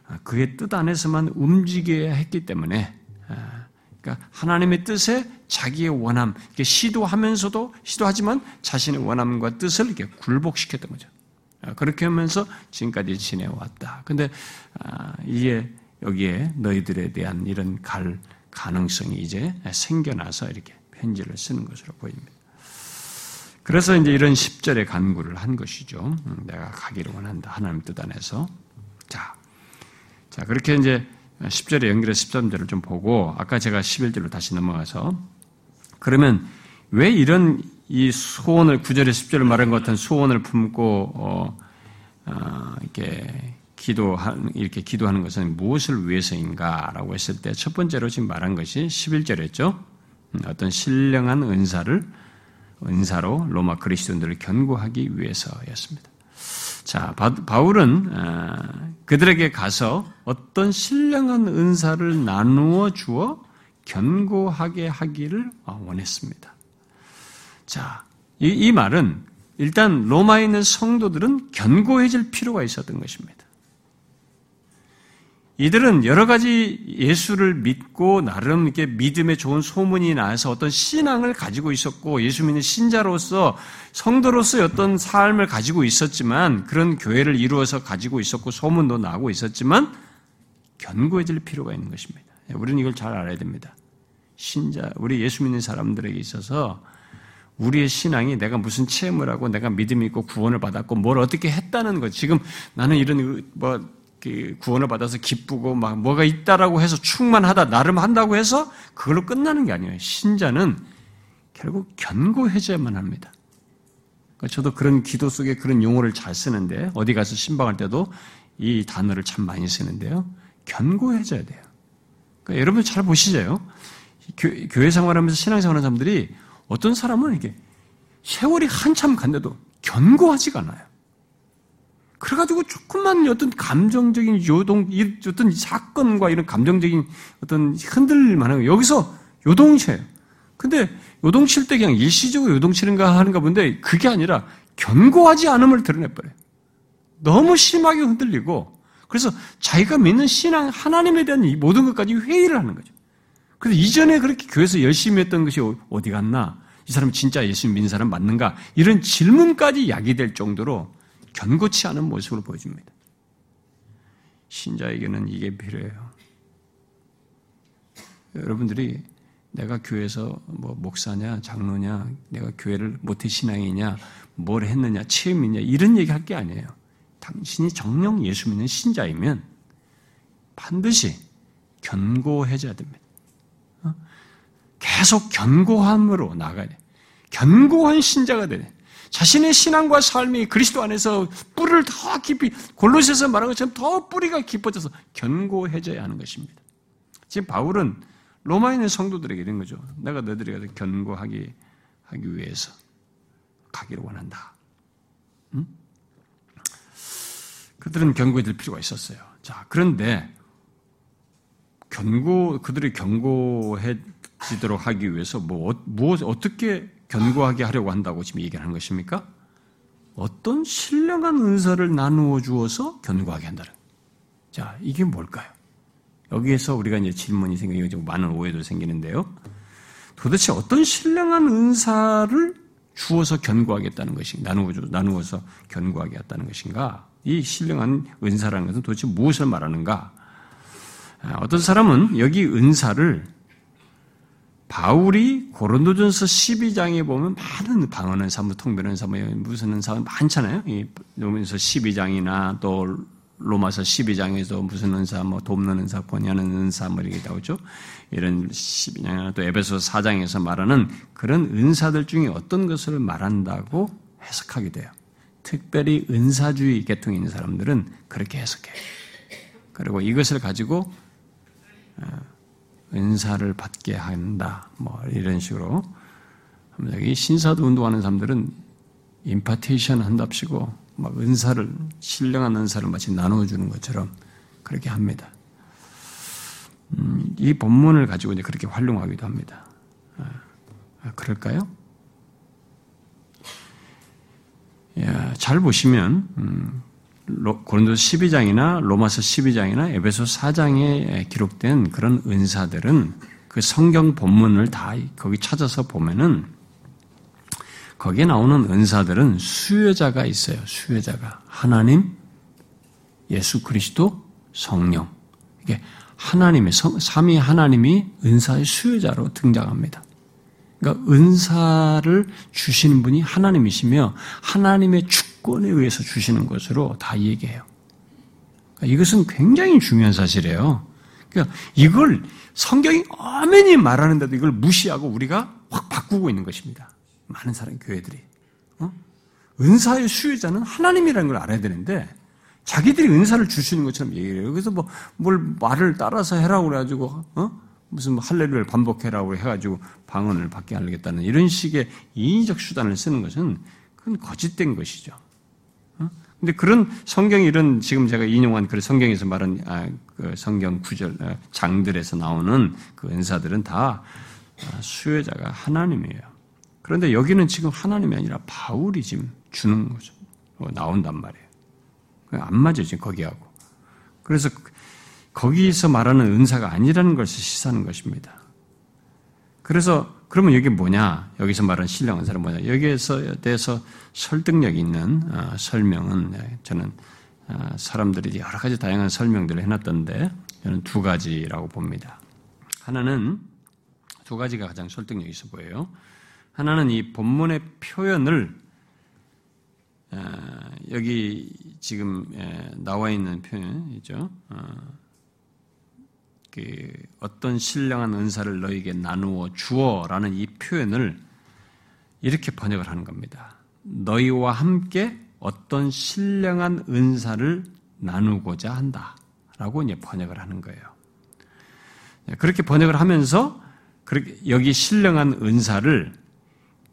아, 그의 뜻 안에서만 움직여야 했기 때문에 아, 그러니까 하나님의 뜻에 자기의 원함, 시도하면서도 시도하지만 자신의 원함과 뜻을 이렇게 굴복시켰던 거죠. 그렇게 하면서 지금까지 지내왔다. 근데 이게 여기에 너희들에 대한 이런 갈 가능성이 이제 생겨나서 이렇게 편지를 쓰는 것으로 보입니다. 그래서 이제 이런 10절의 간구를 한 것이죠. 음, 내가 가기를 원한다. 하나님 뜻 안에서. 자, 자, 그렇게 이제 10절에 연결해서 13절을 좀 보고, 아까 제가 11절로 다시 넘어가서, 그러면 왜 이런 이 소원을, 9절에 10절을 말한 것 같은 소원을 품고, 어, 어, 이렇게 기도한, 이렇게 기도하는 것은 무엇을 위해서인가라고 했을 때 첫 번째로 지금 말한 것이 11절이었죠. 음, 어떤 신령한 은사를 은사로 로마 그리스도인들을 견고하기 위해서였습니다. 자, 바울은 어, 그들에게 가서 어떤 신령한 은사를 나누어 주어 견고하게 하기를 원했습니다. 자, 이, 이 말은 일단 로마에 있는 성도들은 견고해질 필요가 있었던 것입니다. 이들은 여러 가지 예수를 믿고 나름 이렇게 믿음에 좋은 소문이 나서 어떤 신앙을 가지고 있었고 예수 믿는 신자로서 성도로서 어떤 삶을 가지고 있었지만 그런 교회를 이루어서 가지고 있었고 소문도 나고 있었지만 견고해질 필요가 있는 것입니다. 우리는 이걸 잘 알아야 됩니다. 신자, 우리 예수 믿는 사람들에게 있어서 우리의 신앙이 내가 무슨 체험을 하고 내가 믿음이 있고 구원을 받았고 뭘 어떻게 했다는 것. 지금 나는 이런 뭐그 구원을 받아서 기쁘고 막 뭐가 있다라고 해서 충만하다 나름 한다고 해서 그걸로 끝나는 게 아니에요. 신자는 결국 견고해져야만 합니다. 그러니까 저도 그런 기도 속에 그런 용어를 잘 쓰는데 어디 가서 신방할 때도 이 단어를 참 많이 쓰는데요. 견고해져야 돼요. 그러니까 여러분 잘 보시죠. 교, 회 생활하면서 신앙생활하는 사람들이 어떤 사람은 이렇게 세월이 한참 간데도 견고하지가 않아요. 그래가지고 조금만 어떤 감정적인 요동, 어떤 사건과 이런 감정적인 어떤 흔들릴 만한 여기서 요동쳐요. 근데 요동칠 때 그냥 일시적으로 요동치는가 하는가 본데 그게 아니라 견고하지 않음을 드러내버려요. 너무 심하게 흔들리고 그래서 자기가 믿는 신앙 하나님에 대한 이 모든 것까지 회의를 하는 거죠. 그래서 이전에 그렇게 교회에서 열심히 했던 것이 어디 갔나? 이 사람 진짜 예수 믿는 사람 맞는가? 이런 질문까지 야기될 정도로 견고치 않은 모습으로 보여줍니다. 신자에게는 이게 필요해요. 여러분들이 내가 교회에서 뭐 목사냐, 장로냐, 내가 교회를 모태 신앙이냐, 뭘 했느냐, 체험이냐 이런 얘기 할 게 아니에요. 당신이 정령 예수 믿는 신자이면 반드시 견고해져야 됩니다. 어? 계속 견고함으로 나가야 돼. 견고한 신자가 돼. 자신의 신앙과 삶이 그리스도 안에서 뿌리를 더 깊이 골로새서 말한 것처럼 더 뿌리가 깊어져서 견고해져야 하는 것입니다. 지금 바울은 로마에 있는 성도들에게 이런 거죠. 내가 너희들에게 견고하기 하기 위해서 가기를 원한다. 응? 그들은 견고해질 필요가 있었어요. 자, 그런데 견고 그들이 견고해지도록 하기 위해서 뭐 무엇 어떻게 견고하게 하려고 한다고 지금 얘기하는 것입니까? 어떤 신령한 은사를 나누어 주어서 견고하게 한다는. 자, 이게 뭘까요? 여기에서 우리가 이제 질문이 생기고 많은 오해도 생기는데요. 도대체 어떤 신령한 은사를 주어서 견고하겠다는 것이 나누어 나누어서 견고하게 했다는 것인가? 이 신령한 은사라는 것은 도대체 무엇을 말하는가? 아, 어떤 사람은 여기 은사를 바울이 고린도전서 12장에 보면 많은 방언은 사, 뭐 통변은 사, 뭐 무슨 은사 많잖아요. 이 로마서 12장이나 또 로마서 12장에서 무슨 은사, 뭐 돕는 은사, 번역하는 은사 뭐 이렇게 나오죠. 이런 12장이나 또 에베소 4장에서 말하는 그런 은사들 중에 어떤 것을 말한다고 해석하게 돼요. 특별히 은사주의 계통에 있는 사람들은 그렇게 해석해요. 그리고 이것을 가지고 어, 은사를 받게 한다. 뭐 이런 식으로 여기 신사도 운동하는 사람들은 임파테이션 한답시고 막 은사를 신령한 은사를 마치 나누어 주는 것처럼 그렇게 합니다. 음, 이 본문을 가지고 이제 그렇게 활용하기도 합니다. 아, 그럴까요? 야, 잘 보시면 음, 고린도 12장이나 로마서 12장이나 에베소 4장에 기록된 그런 은사들은 그 성경 본문을 다 거기 찾아서 보면은 거기에 나오는 은사들은 수여자가 있어요. 수여자가 하나님, 예수 그리스도, 성령 이게 하나님의 삼위 하나님이 은사의 수요자로 등장합니다. 그러니까 은사를 주시는 분이 하나님이시며 하나님의 주권에 의해서 주시는 것으로 다 얘기해요. 그러니까 이것은 굉장히 중요한 사실이에요. 그러니까 이걸 성경이 어머니 말하는데도 이걸 무시하고 우리가 확 바꾸고 있는 것입니다. 많은 사람 교회들이 어? 은사의 수요자는 하나님이라는 걸 알아야 되는데 자기들이 은사를 주시는 것처럼 얘기해요. 그래서 뭐, 뭘 말을 따라서 해라고 그래가지고, 어? 무슨 뭐 할례를 반복해라고 해가지고 방언을 받게 하겠다는 이런 식의 인위적 수단을 쓰는 것은 그건 거짓된 것이죠. 어? 근데 그런 성경 이런 지금 제가 인용한 그 성경에서 말한 아, 그 성경 구절 아, 장들에서 나오는 그 은사들은 다 아, 수요자가 하나님이에요. 그런데 여기는 지금 하나님이 아니라 바울이 지금 주는 거죠. 어, 나온단 말이에요. 안 맞아요, 지금 거기하고. 그래서 거기서 말하는 은사가 아니라는 것을 시사하는 것입니다. 그래서 그러면 여기 뭐냐? 여기서 말하는 신령 은사는 뭐냐? 여기에서 대해서 설득력 있는 어, 설명은 네, 저는 어, 사람들이 여러 가지 다양한 설명들을 해놨던데 저는 두 가지라고 봅니다. 하나는 두 가지가 가장 설득력 있어 보여요. 하나는 이 본문의 표현을 어, 여기 지금 나와 있는 표현이죠. 어, 그 어떤 신령한 은사를 너에게 나누어 주어라는 이 표현을 이렇게 번역을 하는 겁니다. 너희와 함께 어떤 신령한 은사를 나누고자 한다라고 이제 번역을 하는 거예요. 그렇게 번역을 하면서 여기 신령한 은사를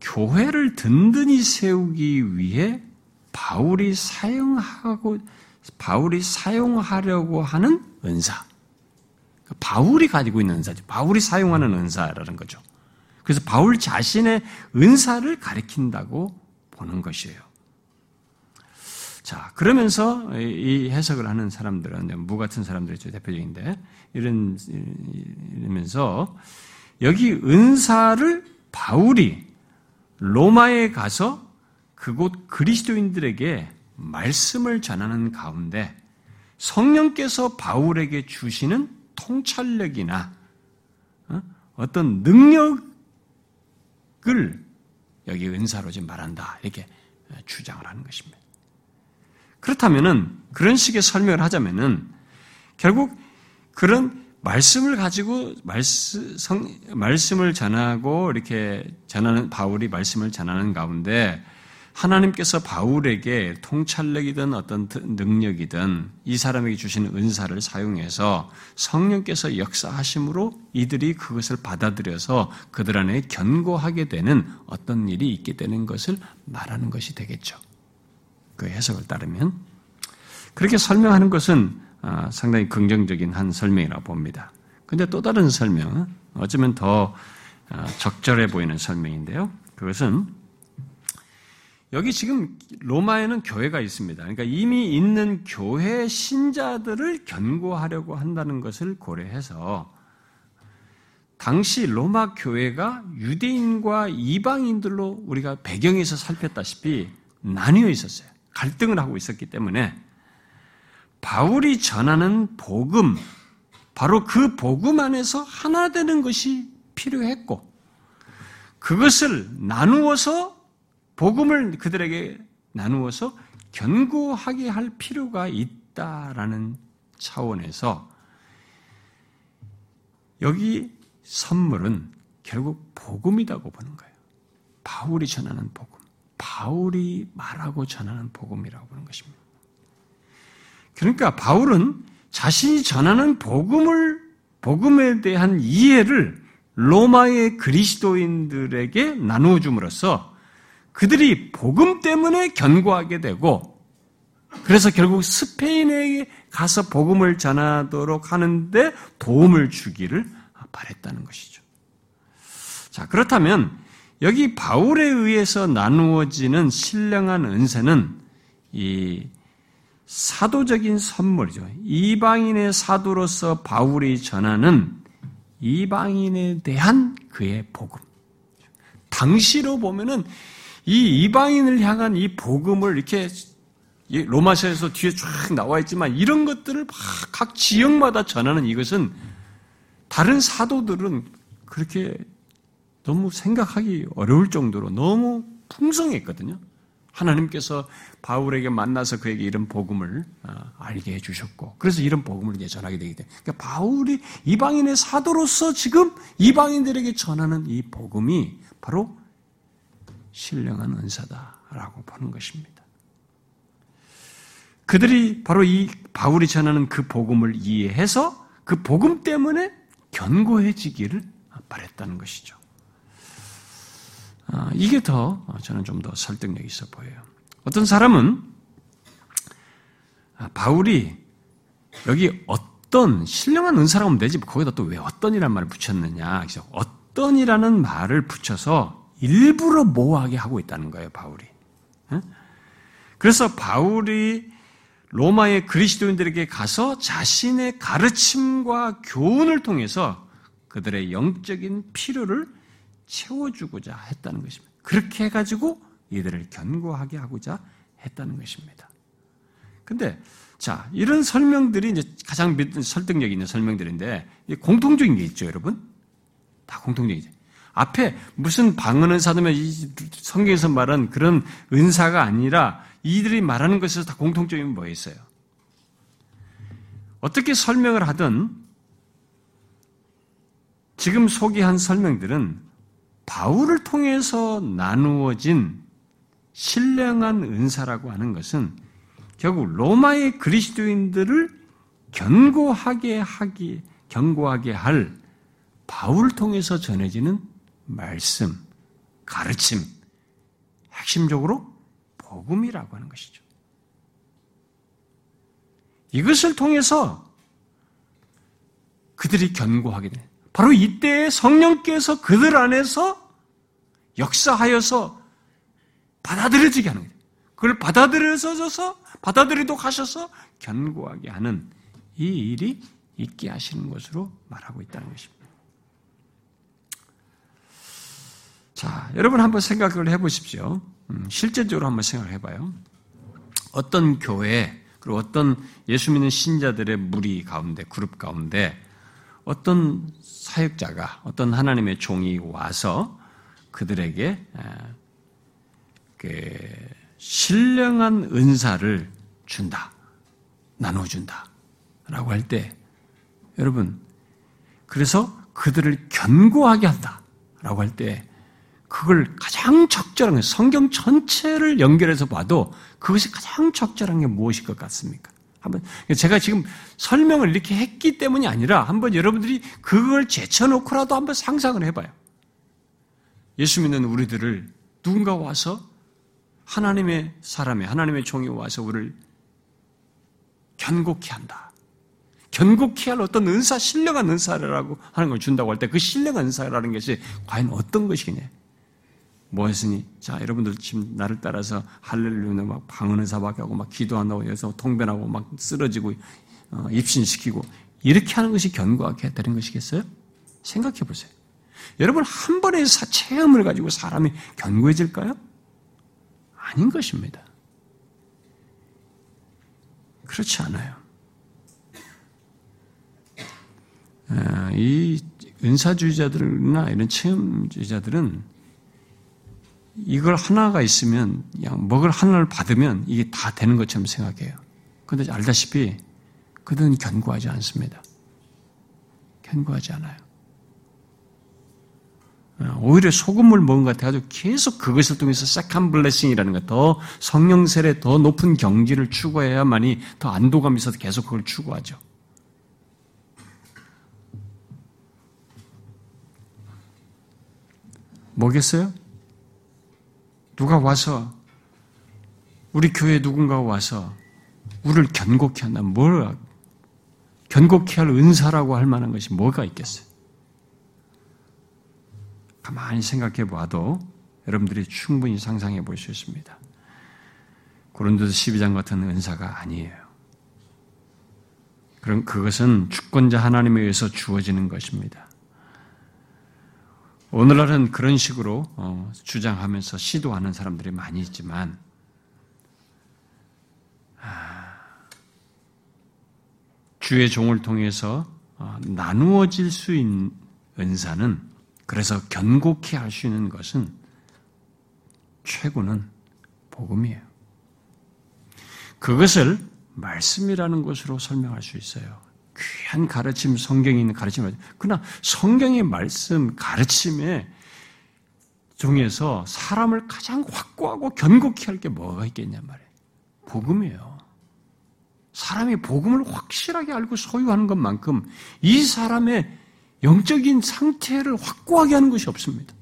교회를 든든히 세우기 위해 바울이 사용하고 바울이 사용하려고 하는 은사. 바울이 가지고 있는 은사죠. 바울이 사용하는 은사라는 거죠. 그래서 바울 자신의 은사를 가리킨다고 보는 것이에요. 자, 그러면서 이 해석을 하는 사람들은 무 같은 사람들이죠. 대표적인데 이런 이러면서 여기 은사를 바울이 로마에 가서 그곳 그리스도인들에게 말씀을 전하는 가운데 성령께서 바울에게 주시는 통찰력이나 어? 어떤 능력을 여기 은사로 지금 말한다 이렇게 주장을 하는 것입니다. 그렇다면은 그런 식의 설명을 하자면은 결국 그런 말씀을 가지고 말씀, 성, 말씀을 전하고 이렇게 전하는 바울이 말씀을 전하는 가운데 하나님께서 바울에게 통찰력이든 어떤 능력이든 이 사람에게 주신 은사를 사용해서 성령께서 역사하심으로 이들이 그것을 받아들여서 그들 안에 견고하게 되는 어떤 일이 있게 되는 것을 말하는 것이 되겠죠. 그 해석을 따르면 그렇게 설명하는 것은 아, 상당히 긍정적인 한 설명이라고 봅니다. 근데 또 다른 설명은 어쩌면 더 아, 적절해 보이는 설명인데요. 그것은 여기 지금 로마에는 교회가 있습니다. 그러니까 이미 있는 교회 신자들을 견고하려고 한다는 것을 고려해서 당시 로마 교회가 유대인과 이방인들로 우리가 배경에서 살폈다시피 나뉘어 있었어요. 갈등을 하고 있었기 때문에 바울이 전하는 복음, 바로 그 복음 안에서 하나 되는 것이 필요했고, 그것을 나누어서 복음을 그들에게 나누어서 견고하게 할 필요가 있다라는 차원에서 여기 선물은 결국 복음이라고 보는 거예요. 바울이 전하는 복음. 바울이 말하고 전하는 복음이라고 보는 것입니다. 그러니까 바울은 자신이 전하는 복음을, 복음에 대한 이해를 로마의 그리스도인들에게 나누어 줌으로써 그들이 복음 때문에 견고하게 되고 그래서 결국 스페인에 가서 복음을 전하도록 하는데 도움을 주기를 바랬다는 것이죠. 자, 그렇다면 여기 바울에 의해서 나누어지는 신령한 은세는 이 사도적인 선물이죠. 이방인의 사도로서 바울이 전하는 이방인에 대한 그의 복음. 당시로 보면은 이 이방인을 향한 이 복음을 이렇게 로마서에서 뒤에 쫙 나와 있지만 이런 것들을 각 지역마다 전하는 이것은 다른 사도들은 그렇게 너무 생각하기 어려울 정도로 너무 풍성했거든요. 하나님께서 바울에게 만나서 그에게 이런 복음을 어, 알게 해주셨고, 그래서 이런 복음을 이제 전하게 되기 때문에, 그러니까 바울이 이방인의 사도로서 지금 이방인들에게 전하는 이 복음이 바로 신령한 은사다라고 보는 것입니다. 그들이 바로 이 바울이 전하는 그 복음을 이해해서 그 복음 때문에 견고해지기를 바랬다는 것이죠. 아, 이게 더 저는 좀 더 설득력 있어 보여요. 어떤 사람은 아, 바울이 여기 어떤 신령한 은사라고 하면 되지 거기다 또 왜 어떤이란 말을 붙였느냐. 어떤이라는 말을 붙여서 일부러 모호하게 하고 있다는 거예요, 바울이. 그래서 바울이 로마의 그리스도인들에게 가서 자신의 가르침과 교훈을 통해서 그들의 영적인 필요를 채워주고자 했다는 것입니다. 그렇게 해가지고 이들을 견고하게 하고자 했다는 것입니다. 근데, 자, 이런 설명들이 이제 가장 설득력 있는 설명들인데, 공통적인 게 있죠, 여러분? 다 공통적이죠. 앞에 무슨 방언 은사면 성경에서 말한 그런 은사가 아니라 이들이 말하는 것에서 다 공통점이 뭐 있어요? 어떻게 설명을 하든 지금 소개한 설명들은 바울을 통해서 나누어진 신령한 은사라고 하는 것은 결국 로마의 그리스도인들을 견고하게 하기, 견고하게 할 바울을 통해서 전해지는 말씀, 가르침, 핵심적으로 복음이라고 하는 것이죠. 이것을 통해서 그들이 견고하게 돼. 바로 이때 성령께서 그들 안에서 역사하여서 받아들여지게 하는 거예요. 그걸 받아들여서 받아들이도록 하셔서 견고하게 하는 이 일이 있게 하시는 것으로 말하고 있다는 것입니다. 자, 여러분 한번 생각을 해보십시오. 음, 실제적으로 한번 생각을 해봐요. 어떤 교회, 그리고 어떤 예수 믿는 신자들의 무리 가운데, 그룹 가운데 어떤 사역자가, 어떤 하나님의 종이 와서 그들에게 그 신령한 은사를 준다. 나눠준다. 라고 할 때, 여러분, 그래서 그들을 견고하게 한다. 라고 할 때, 그걸 가장 적절한 게 성경 전체를 연결해서 봐도 그것이 가장 적절한 게 무엇일 것 같습니까? 한번 제가 지금 설명을 이렇게 했기 때문이 아니라 한번 여러분들이 그걸 제쳐놓고라도 한번 상상을 해봐요. 예수 믿는 우리들을 누군가 와서 하나님의 사람이 하나님의 종이 와서 우리를 견고케 한다. 견고케 할 어떤 은사, 신령한 은사라고 하는 걸 준다고 할 때 그 신령한 은사라는 것이 과연 어떤 것이냐? 뭐 했으니? 자, 여러분들 지금 나를 따라서 할렐루야 막 방언을 사박하고 막 기도한다고 해서 통변하고 막 쓰러지고 어, 입신시키고 이렇게 하는 것이 견고하게 되는 것이겠어요? 생각해 보세요. 여러분 한 번의 사, 체험을 가지고 사람이 견고해질까요? 아닌 것입니다. 그렇지 않아요. 아, 이 은사주의자들이나 이런 체험주의자들은 이걸 하나가 있으면 그냥 먹을 하나를 받으면 이게 다 되는 것처럼 생각해요. 그런데 알다시피 그들은 견고하지 않습니다. 견고하지 않아요. 오히려 소금을 먹은 것 같아가지고 계속 그것을 통해서 second blessing이라는 것, 더 성령 세례 더 높은 경지를 추구해야만이 더 안도감이 있어서 계속 그걸 추구하죠. 뭐겠어요? 누가 와서 우리 교회 누군가 와서 우리를 견고케 한다. 뭘 견고케 할 은사라고 할 만한 것이 뭐가 있겠어요? 가만히 생각해 봐도 여러분들이 충분히 상상해 볼 수 있습니다. 고린도서 12장 같은 은사가 아니에요. 그럼 그것은 주권자 하나님에 의해서 주어지는 것입니다. 오늘날은 그런 식으로 어, 주장하면서 시도하는 사람들이 많이 있지만, 아, 주의 종을 통해서 어, 나누어질 수 있는 은사는, 그래서 견고케 할 수 있는 것은 최고는 복음이에요. 그것을 말씀이라는 것으로 설명할 수 있어요. 귀한 가르침, 성경에 있는 가르침을. 그러나 성경의 말씀, 가르침에 중에서 사람을 가장 확고하고 견고케 할 게 뭐가 있겠냐 말이에요. 복음이에요. 사람이 복음을 확실하게 알고 소유하는 것만큼 이 사람의 영적인 상태를 확고하게 하는 것이 없습니다.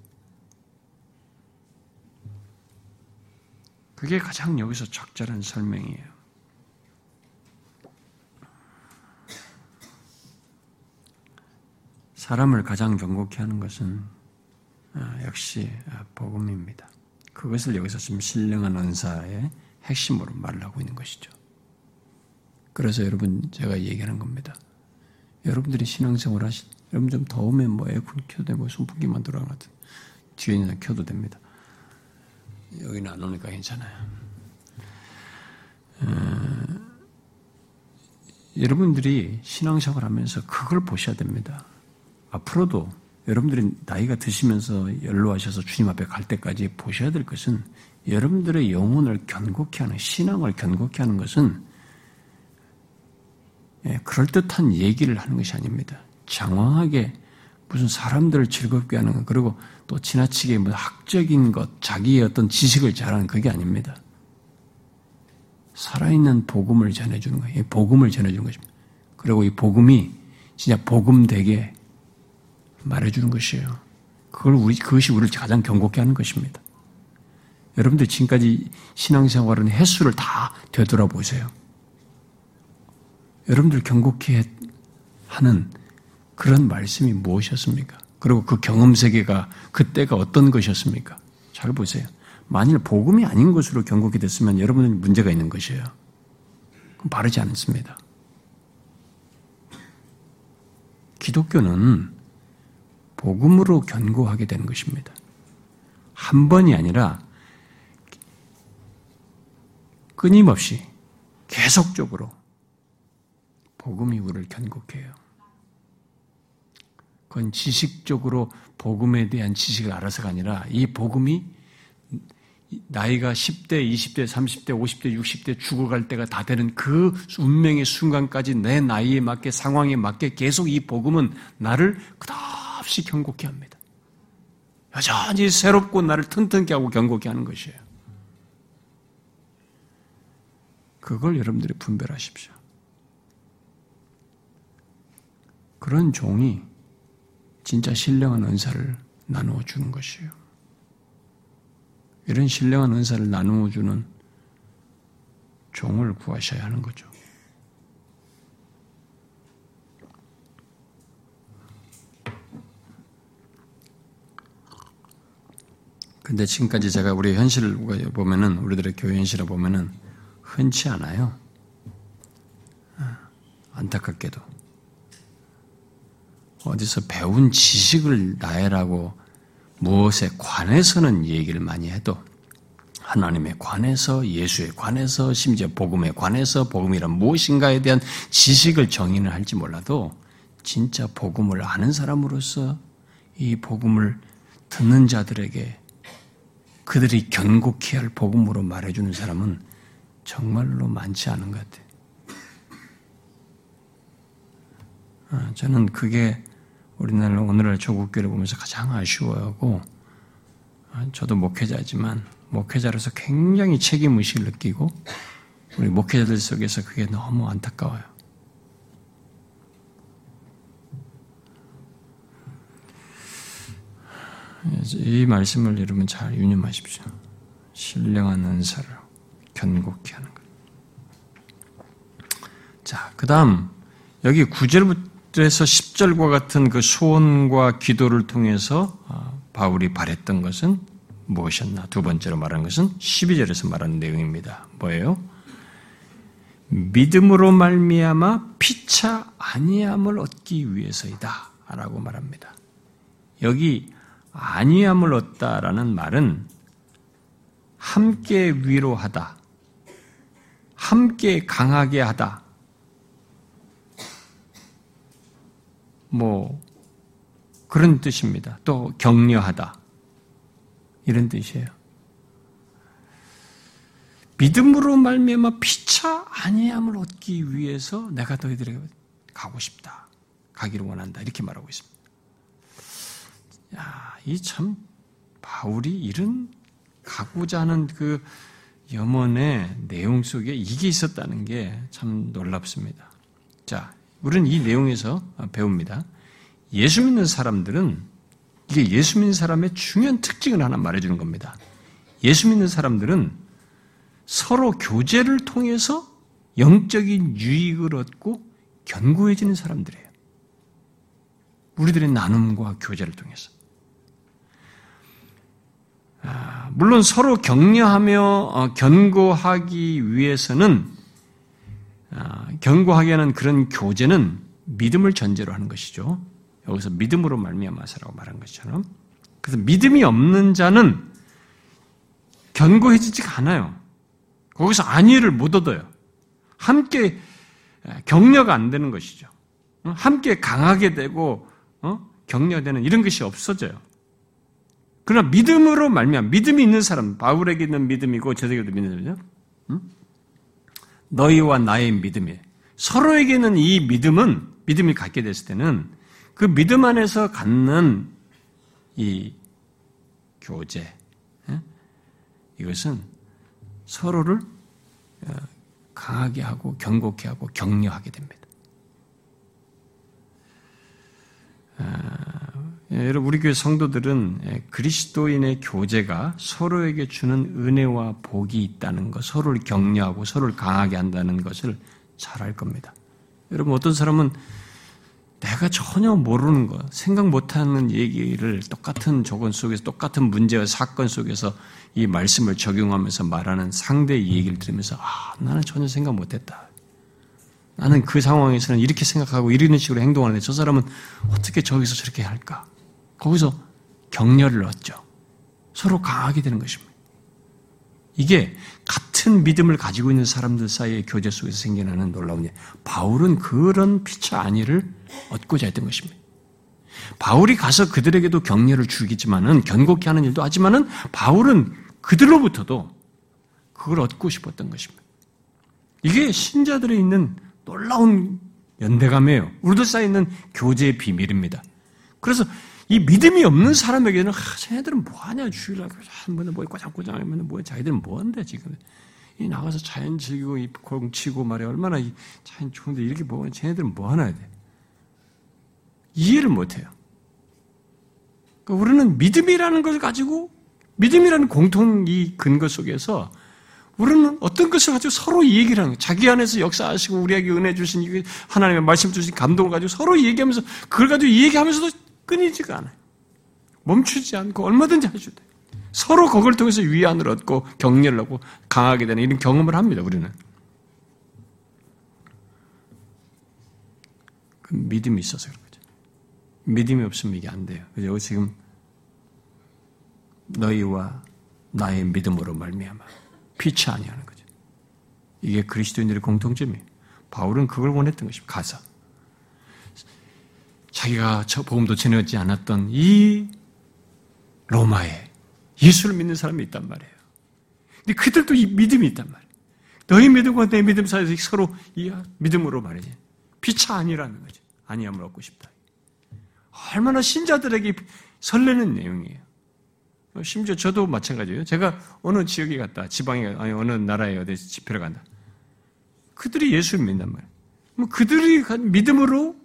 그게 가장 여기서 적절한 설명이에요. 사람을 가장 경고케 하는 것은 아, 역시 아, 복음입니다. 그것을 여기서 지금 신령한 은사의 핵심으로 말을 하고 있는 것이죠. 그래서 여러분 제가 얘기하는 겁니다. 여러분들이 신앙생활 하실 여러분 좀 더우면 뭐 에어컨 켜도 되고 선풍기만 돌아가든 뒤에는 켜도 됩니다. 여기는 안 오니까 괜찮아요. 어, 여러분들이 신앙생활 하면서 그걸 보셔야 됩니다. 앞으로도 여러분들이 나이가 드시면서 연로하셔서 주님 앞에 갈 때까지 보셔야 될 것은 여러분들의 영혼을 견고케 하는 신앙을 견고케 하는 것은 예, 그럴듯한 얘기를 하는 것이 아닙니다. 장황하게 무슨 사람들을 즐겁게 하는 것 그리고 또 지나치게 뭐 학적인 것 자기의 어떤 지식을 잘하는 그게 아닙니다. 살아있는 복음을 전해주는 거예요. 복음을 전해주는 것입니다. 그리고 이 복음이 진짜 복음 되게 말해주는 것이에요. 그걸 우리, 그것이 우리를 가장 경고케 하는 것입니다. 여러분들 지금까지 신앙생활은 횟수를 다 되돌아보세요. 여러분들 경고케 하는 그런 말씀이 무엇이었습니까? 그리고 그 경험 세계가 그때가 어떤 것이었습니까? 잘 보세요. 만일 복음이 아닌 것으로 경고게 됐으면 여러분은 문제가 있는 것이에요. 바르지 않습니다. 기독교는 복음으로 견고하게 되는 것입니다. 한 번이 아니라 끊임없이 계속적으로 복음이 우리를 견고케 해요. 그건 지식적으로 복음에 대한 지식을 알아서가 아니라 이 복음이 나이가 10대, 20대, 30대, 50대, 60대 죽어갈 때가 다 되는 그 운명의 순간까지 내 나이에 맞게 상황에 맞게 계속 이 복음은 나를 끝없이 경고케 합니다. 여전히 새롭고 나를 튼튼케 하고 경고케 하는 것이에요. 그걸 여러분들이 분별하십시오. 그런 종이 진짜 신령한 은사를 나누어 주는 것이에요. 이런 신령한 은사를 나누어 주는 종을 구하셔야 하는 거죠. 근데 지금까지 제가 우리 현실을 보면은, 우리들의 교회 현실을 보면은 흔치 않아요. 아, 안타깝게도. 어디서 배운 지식을 나열하고 무엇에 관해서는 얘기를 많이 해도 하나님에 관해서 예수에 관해서 심지어 복음에 관해서 복음이란 무엇인가에 대한 지식을 정의는 할지 몰라도 진짜 복음을 아는 사람으로서 이 복음을 듣는 자들에게 그들이 견고히 할 복음으로 말해주는 사람은 정말로 많지 않은 것 같아요. 아, 저는 그게 우리나라 오늘날 조국교를 보면서 가장 아쉬워하고 아, 저도 목회자지만 목회자로서 굉장히 책임의식을 느끼고 우리 목회자들 속에서 그게 너무 안타까워요. 이 말씀을 여러분 잘 유념하십시오. 신령한 은사를 견고케 하는 것. 자, 그 다음, 여기 9절부터 그래서 10절과 같은 그 소원과 기도를 통해서 어, 바울이 바랬던 것은 무엇이었나? 두 번째로 말한 것은 12절에서 말하는 내용입니다. 뭐예요? 믿음으로 말미암아 피차 아니함을 얻기 위해서이다. 라고 말합니다. 여기 아니함을 얻다라는 말은 함께 위로하다, 함께 강하게 하다, 뭐 그런 뜻입니다. 또 격려하다 이런 뜻이에요. 믿음으로 말미암아 피차 아니함을 얻기 위해서 내가 너희들에게 가고 싶다. 가기를 원한다. 이렇게 말하고 있습니다. 야, 이 참 바울이 이런 가고자 하는 그 염원의 내용 속에 이게 있었다는 게 참 놀랍습니다. 자, 우리는 이 내용에서 배웁니다. 예수 믿는 사람들은 이게 예수 믿는 사람의 중요한 특징을 하나 말해주는 겁니다. 예수 믿는 사람들은 서로 교제를 통해서 영적인 유익을 얻고 견고해지는 사람들이에요. 우리들의 나눔과 교제를 통해서. 아, 물론 서로 격려하며 어, 견고하기 위해서는 아, 견고하게 하는 그런 교제는 믿음을 전제로 하는 것이죠. 여기서 믿음으로 말미암아서라고 말한 것처럼. 그래서 믿음이 없는 자는 견고해지지가 않아요. 거기서 안위를 못 얻어요. 함께 격려가 안 되는 것이죠. 함께 강하게 되고 어? 격려되는 이런 것이 없어져요. 그러나 믿음으로 말미암 믿음이 있는 사람, 바울에게 있는 믿음이고 저에게도 믿는 응? 너희와 나의 믿음이 서로에게는 이 믿음은 믿음이 갖게 됐을 때는 그 믿음 안에서 갖는 이 교제 이것은 서로를 어, 강하게 하고 견고케 하고 격려하게 됩니다. 아, 예, 여러분 우리 교회 성도들은 예, 그리스도인의 교제가 서로에게 주는 은혜와 복이 있다는 것, 서로를 격려하고 서로를 강하게 한다는 것을 잘 알 겁니다. 여러분 어떤 사람은 내가 전혀 모르는 것, 생각 못하는 얘기를 똑같은 조건 속에서 똑같은 문제와 사건 속에서 이 말씀을 적용하면서 말하는 상대의 얘기를 들으면서 아 나는 전혀 생각 못했다. 나는 그 상황에서는 이렇게 생각하고 이런 식으로 행동하는데 저 사람은 어떻게 저기서 저렇게 할까? 거기서 격려를 얻죠. 서로 강하게 되는 것입니다. 이게 같은 믿음을 가지고 있는 사람들 사이의 교제 속에서 생겨나는 놀라운 일. 바울은 그런 피차 안위를 얻고자 했던 것입니다. 바울이 가서 그들에게도 격려를 주겠지만은 견고케 하는 일도 하지만은 바울은 그들로부터도 그걸 얻고 싶었던 것입니다. 이게 신자들에 있는 놀라운 연대감이에요. 우리들 사이에 있는 교제의 비밀입니다. 그래서 이 믿음이 없는 사람에게는 아, 쟤네들은 뭐하냐 주일날. 한 번에 뭐 꼬장꼬장하면 뭐야 자기들은 뭐한데 지금. 이 나가서 자연 즐기고 이 공치고 말이야. 얼마나 이 자연 좋은데 이렇게 뭐 쟤네들은 뭐 하나 돼? 이해를 못해요. 그러니까 우리는 믿음이라는 것을 가지고 믿음이라는 공통 이 근거 속에서 우리는 어떤 것을 가지고 서로 얘기를 하는 거예요. 자기 안에서 역사하시고 우리에게 은혜 주신 하나님의 말씀 주신 감동을 가지고 서로 얘기하면서 그걸 가지고 얘기하면서도 끊이지가 않아요. 멈추지 않고 얼마든지 하셔도 돼요. 서로 그걸 통해서 위안을 얻고 격려를 하고 강하게 되는 이런 경험을 합니다. 우리는. 그 믿음이 있어서 그런 거죠. 믿음이 없으면 이게 안 돼요. 그래서 지금 너희와 나의 믿음으로 말미암아 피치 아니하는 거죠. 이게 그리스도인들의 공통점이에요. 바울은 그걸 원했던 것입니다. 가서. 자기가 저 복음도 전하지 않았던 이 로마에 예수를 믿는 사람이 있단 말이에요. 근데 그들도 이 믿음이 있단 말이에요. 너희 믿음과 내 믿음 사이에서 서로 이 믿음으로 말이지. 피차 아니라는 거지. 아니함을 얻고 싶다. 얼마나 신자들에게 설레는 내용이에요. 심지어 저도 마찬가지예요. 제가 어느 지역에 갔다, 지방에, 아니, 어느 나라에 어디 집회를 간다. 그들이 예수를 믿단 말이에요. 뭐 그들이 믿음으로,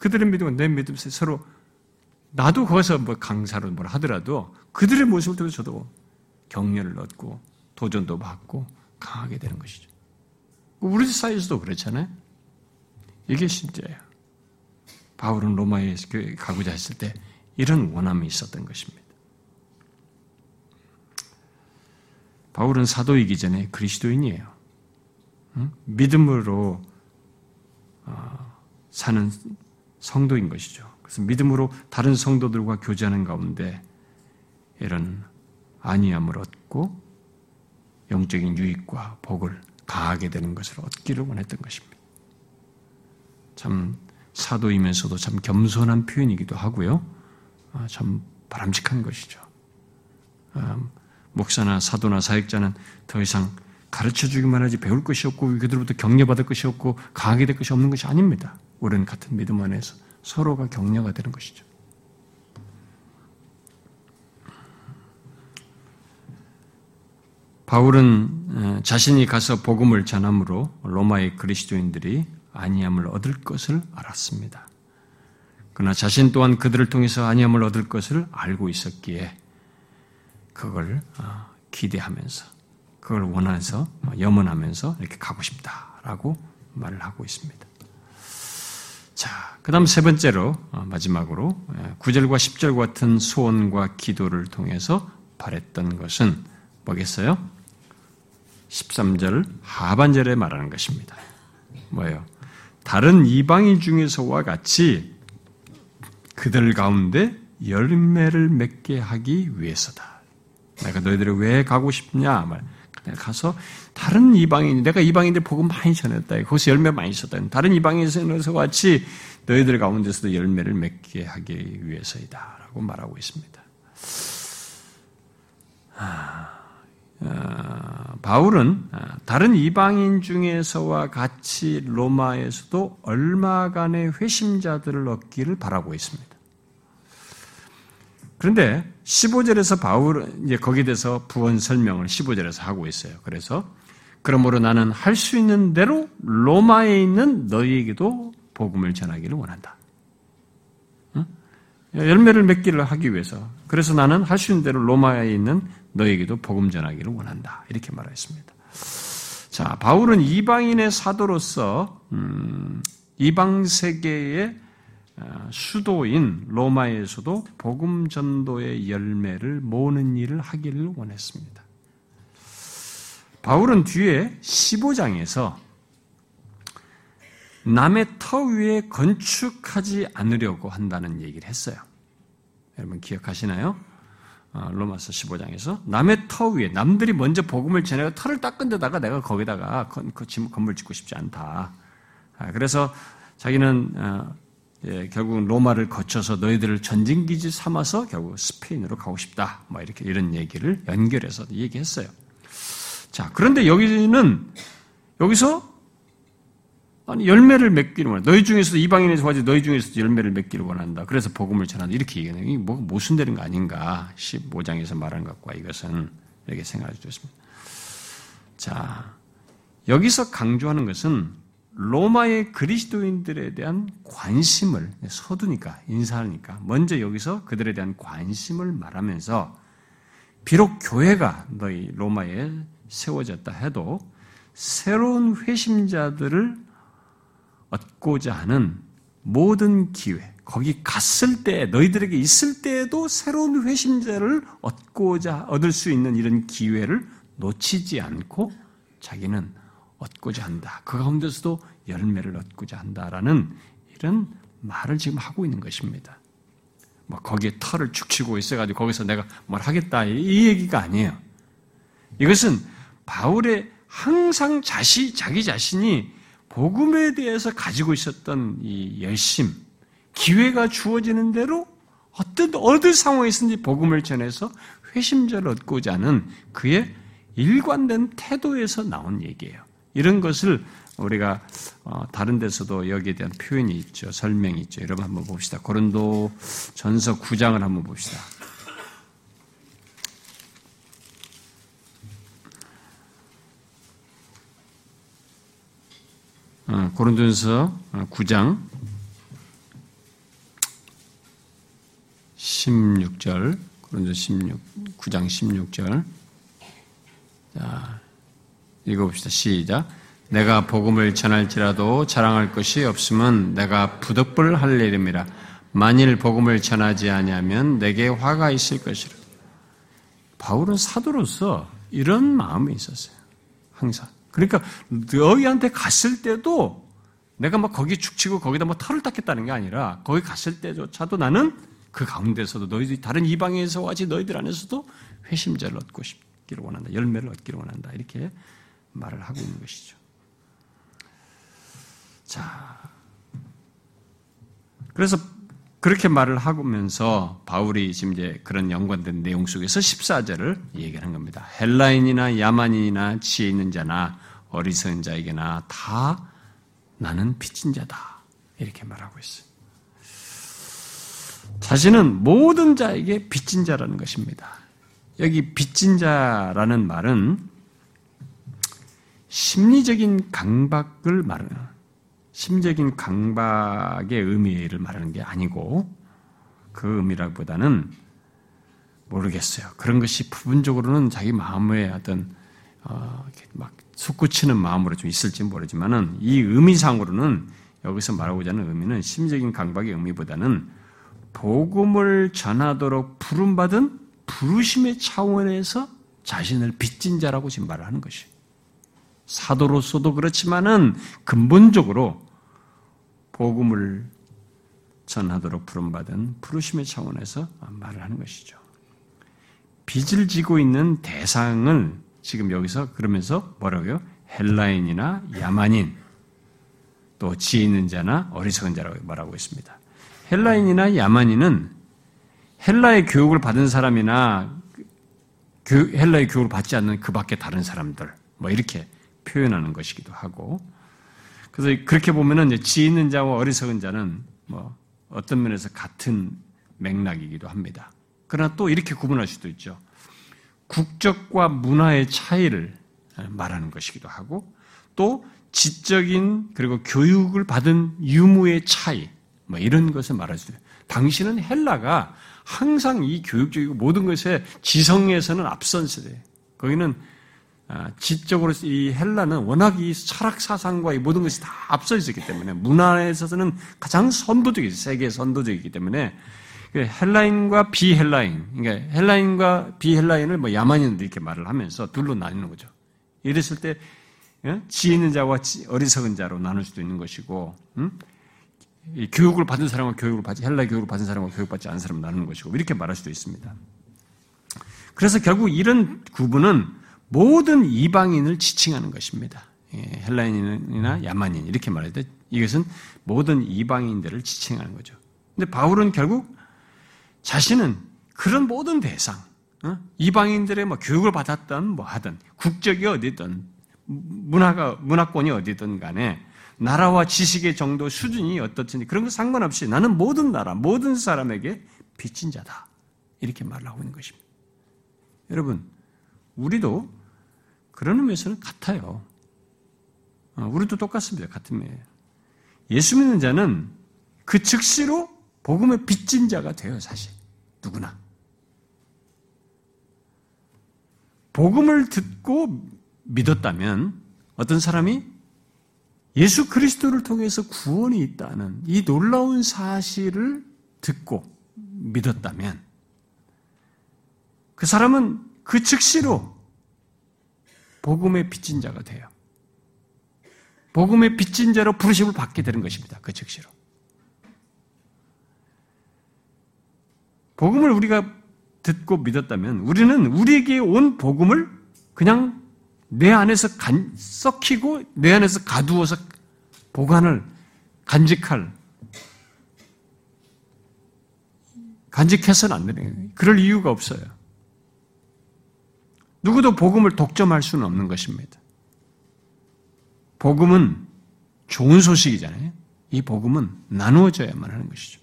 그들의 믿음과 내 믿음 사이 서로, 나도 거기서 뭐 강사로 뭘 하더라도 그들의 모습을 통해서 저도 격려를 얻고 도전도 받고 강하게 되는 것이죠. 우리 사이에서도 그렇잖아요. 이게 진짜예요. 바울은 로마에 가고자 했을 때 이런 원함이 있었던 것입니다. 바울은 사도이기 전에 그리스도인이에요. 믿음으로 어, 사는 성도인 것이죠. 그래서 믿음으로 다른 성도들과 교제하는 가운데 이런 안위함을 얻고 영적인 유익과 복을 가하게 되는 것을 얻기를 원했던 것입니다. 참 사도이면서도 참 겸손한 표현이기도 하고요. 아, 참 바람직한 것이죠. 아, 목사나 사도나 사역자는 더 이상 가르쳐 주기만 하지 배울 것이 없고 그들로부터 격려받을 것이 없고 강하게 될 것이 없는 것이 아닙니다. 우리는 같은 믿음 안에서 서로가 격려가 되는 것이죠. 바울은 자신이 가서 복음을 전함으로 로마의 그리스도인들이 아니함을 얻을 것을 알았습니다. 그러나 자신 또한 그들을 통해서 아니함을 얻을 것을 알고 있었기에 그걸 어, 기대하면서 그걸 원해서 어, 염원하면서 이렇게 가고 싶다라고 말을 하고 있습니다. 자, 그 다음 세 번째로, 어, 마지막으로, 9절과 10절 같은 소원과 기도를 통해서 바랬던 것은 뭐겠어요? 13절 하반절에 말하는 것입니다. 뭐예요? 다른 이방인 중에서와 같이 그들 가운데 열매를 맺게 하기 위해서다. 내가 너희들이 왜 가고 싶냐? 말. 내가 가서 다른 이방인, 내가 이방인들 복음 많이 전했다. 거기서 열매 많이 있었다. 다른 이방인에서 같이 너희들 가운데서도 열매를 맺게 하기 위해서이다. 라고 말하고 있습니다. 어, 바울은 어, 다른 이방인 중에서와 같이 로마에서도 얼마간의 회심자들을 얻기를 바라고 있습니다. 그런데 15절에서 바울은 이제 거기에 대해서 부원 설명을 15절에서 하고 있어요. 그래서 그러므로 나는 할 수 있는 대로 로마에 있는 너희에게도 복음을 전하기를 원한다. 열매를 맺기를 하기 위해서. 그래서 나는 할 수 있는 대로 로마에 있는 너에게도 복음 전하기를 원한다. 이렇게 말했습니다. 자, 바울은 이방인의 사도로서 음, 이방 세계의 어, 수도인 로마에서도 복음 전도의 열매를 모으는 일을 하기를 원했습니다. 바울은 뒤에 15장에서 남의 터 위에 건축하지 않으려고 한다는 얘기를 했어요. 여러분 기억하시나요? 어, 로마서 15장에서 남의 터 위에 남들이 먼저 복음을 전해가 터를 닦은 데다가 내가 거기다가 그 건물 짓고 싶지 않다. 아, 그래서 자기는 어, 예, 결국은 로마를 거쳐서 너희들을 전진기지 삼아서 결국 스페인으로 가고 싶다. 뭐 이렇게 이런 얘기를 연결해서 얘기했어요. 자, 그런데 여기는 여기서 아니 열매를 맺기를 원한다. 너희 중에서도 이방인에서 와지 너희 중에서도 열매를 맺기를 원한다. 그래서 복음을 전한다. 이렇게 얘기하는 게 뭐, 모순되는 거 아닌가? 15장에서 말한 것과 이것은 이렇게 생각할 수 있습니다. 자, 여기서 강조하는 것은 로마의 그리스도인들에 대한 관심을 서두니까 인사하니까 먼저 여기서 그들에 대한 관심을 말하면서 비록 교회가 너희 로마에 세워졌다 해도 새로운 회심자들을 얻고자 하는 모든 기회, 거기 갔을 때, 너희들에게 있을 때에도 새로운 회심자를 얻고자, 얻을 수 있는 이런 기회를 놓치지 않고 자기는 얻고자 한다. 그 가운데서도 열매를 얻고자 한다라는 이런 말을 지금 하고 있는 것입니다. 뭐 거기에 털을 축치고 있어가지고 거기서 내가 뭘 하겠다 이 얘기가 아니에요. 이것은 바울의 항상 자시 자기 자신이 복음에 대해서 가지고 있었던 이 열심, 기회가 주어지는 대로 어떤 어느 상황에서든지 복음을 전해서 회심자를 얻고자 하는 그의 일관된 태도에서 나온 얘기예요. 이런 것을 우리가 어, 다른 데서도 여기에 대한 표현이 있죠. 설명이 있죠. 여러분 한번 봅시다. 고린도 전서 9장을 한번 봅시다. 어, 고린도전서 9장 어, 16절 고린도 16 9장 16절 자 읽어봅시다. 시작. 내가 복음을 전할지라도 자랑할 것이 없으면 내가 부득불 할 일임이라. 만일 복음을 전하지 아니하면 내게 화가 있을 것이라. 바울은 사도로서 이런 마음이 있었어요. 항상. 그러니까 너희한테 갔을 때도 내가 막 거기 죽치고 거기다 뭐 털을 닦겠다는 게 아니라 거기 갔을 때조차도 나는 그 가운데서도 너희들이 다른 이방에서 와지 너희들 안에서도 회심자를 얻고 싶기를 원한다. 열매를 얻기를 원한다. 이렇게 말을 하고 있는 것이죠. 자, 그래서 그렇게 말을 하면서 바울이 지금 이제 그런 연관된 내용 속에서 14절을 얘기하는 겁니다. 헬라인이나 야만인이나 지혜 있는 자나 어리석은 자에게나 다 나는 빚진 자다. 이렇게 말하고 있어요. 자신은 모든 자에게 빚진 자라는 것입니다. 여기 빚진 자라는 말은 심리적인 강박을 말하는, 심적인 강박의 의미를 말하는 게 아니고 그 의미라기보다는 모르겠어요. 그런 것이 부분적으로는 자기 마음에 어떤 어, 막 솟구치는 마음으로 좀 있을지 모르지만은 이 의미상으로는 여기서 말하고자 하는 의미는 심적인 강박의 의미보다는 복음을 전하도록 부름받은 부르심의 차원에서 자신을 빚진 자라고 지금 말을 하는 것이 사도로서도 그렇지만은 근본적으로 복음을 전하도록 부름받은 부르심의 차원에서 말을 하는 것이죠. 빚을 지고 있는 대상을 지금 여기서 그러면서 뭐라고요? 헬라인이나 야만인, 또 지혜 있는 자나 어리석은 자라고 말하고 있습니다. 헬라인이나 야만인은 헬라의 교육을 받은 사람이나 헬라의 교육을 받지 않는 그 밖에 다른 사람들, 뭐 이렇게 표현하는 것이기도 하고, 그래서 그렇게 보면은 지혜 있는 자와 어리석은 자는 뭐 어떤 면에서 같은 맥락이기도 합니다. 그러나 또 이렇게 구분할 수도 있죠. 국적과 문화의 차이를 말하는 것이기도 하고, 또 지적인 그리고 교육을 받은 유무의 차이, 뭐 이런 것을 말할 수 있어요. 당신은 헬라가 항상 이 교육적이고 모든 것에 지성에서는 앞선 세대. 거기는 아, 지적으로 이 헬라는 워낙 이 철학 사상과 이 모든 것이 다 앞서 있었기 때문에 문화에 있어서는 가장 선도적이죠. 세계 선도적이기 때문에 그 헬라인과 비헬라인, 그러니까 헬라인과 비헬라인을 뭐 야만인들 이렇게 말을 하면서 둘로 나뉘는 거죠. 이랬을 때 예? 지혜 있는 자와 어리석은 자로 나눌 수도 있는 것이고, 음? 교육을 받은 사람과 교육을 받지 헬라 교육을 받은 사람과 교육받지 않은 사람을 나누는 것이고 이렇게 말할 수도 있습니다. 그래서 결국 이런 구분은 모든 이방인을 지칭하는 것입니다. 예, 헬라인이나 야만인 이렇게 말할 때 이것은 모든 이방인들을 지칭하는 거죠. 근데 바울은 결국 자신은 그런 모든 대상, 어? 이방인들의 뭐 교육을 받았던 뭐 하든 국적이 어디든 문화가 문화권이 어디든 간에 나라와 지식의 정도 수준이 어떻든지 그런 거 상관없이 나는 모든 나라 모든 사람에게 빚진 자다 이렇게 말을 하고 있는 것입니다. 여러분 우리도 그런 의미에서는 같아요. 어, 우리도 똑같습니다. 같은 의미예요. 예수 믿는 자는 그 즉시로 복음의 빚진 자가 돼요. 사실 누구나 복음을 듣고 믿었다면 어떤 사람이 예수 그리스도를 통해서 구원이 있다는 이 놀라운 사실을 듣고 믿었다면 그 사람은 그 즉시로 복음의 빚진 자가 돼요. 복음의 빚진 자로 부르심을 받게 되는 것입니다. 그 즉시로. 복음을 우리가 듣고 믿었다면 우리는 우리에게 온 복음을 그냥 내 안에서 간, 썩히고 내 안에서 가두어서 보관을 간직할 간직해서는 안 되는 거예요. 그럴 이유가 없어요. 누구도 복음을 독점할 수는 없는 것입니다. 복음은 좋은 소식이잖아요. 이 복음은 나누어져야만 하는 것이죠.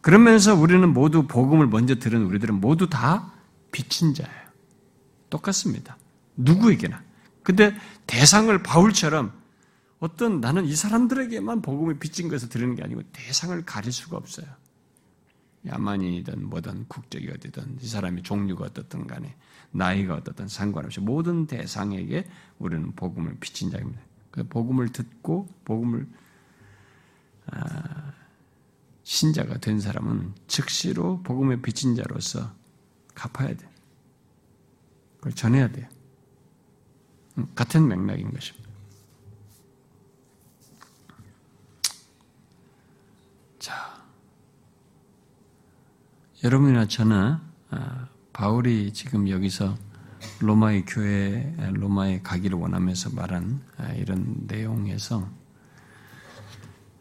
그러면서 우리는 모두 복음을 먼저 들은 우리들은 모두 다 빚진 자예요. 똑같습니다. 누구에게나. 근데 대상을 바울처럼 어떤 나는 이 사람들에게만 복음을 빚진 것을 들으는 게 아니고 대상을 가릴 수가 없어요. 야만인이든 뭐든 국적이 어디든 이 사람의 종류가 어떻든 간에 나이가 어떻든 상관없이 모든 대상에게 우리는 복음을 빚진 자입니다. 그 복음을 듣고 복음을 아, 신자가 된 사람은 즉시로 복음의 빚진 자로서 갚아야 돼. 그걸 전해야 돼요. 같은 맥락인 것입니다. 여러분이나 저나 아, 바울이 지금 여기서 로마의 교회, 로마에 가기를 원하면서 말한 아, 이런 내용에서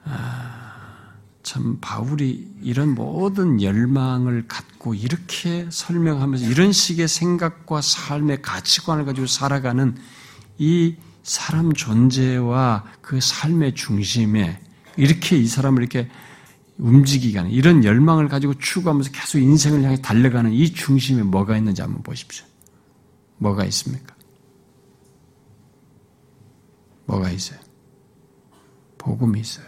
아, 참 바울이 이런 모든 열망을 갖고 이렇게 설명하면서 이런 식의 생각과 삶의 가치관을 가지고 살아가는 이 사람 존재와 그 삶의 중심에 이렇게 이 사람을 이렇게 움직이게 하는 이런 열망을 가지고 추구하면서 계속 인생을 향해 달려가는 이 중심에 뭐가 있는지 한번 보십시오. 뭐가 있습니까? 뭐가 있어요? 복음이 있어요.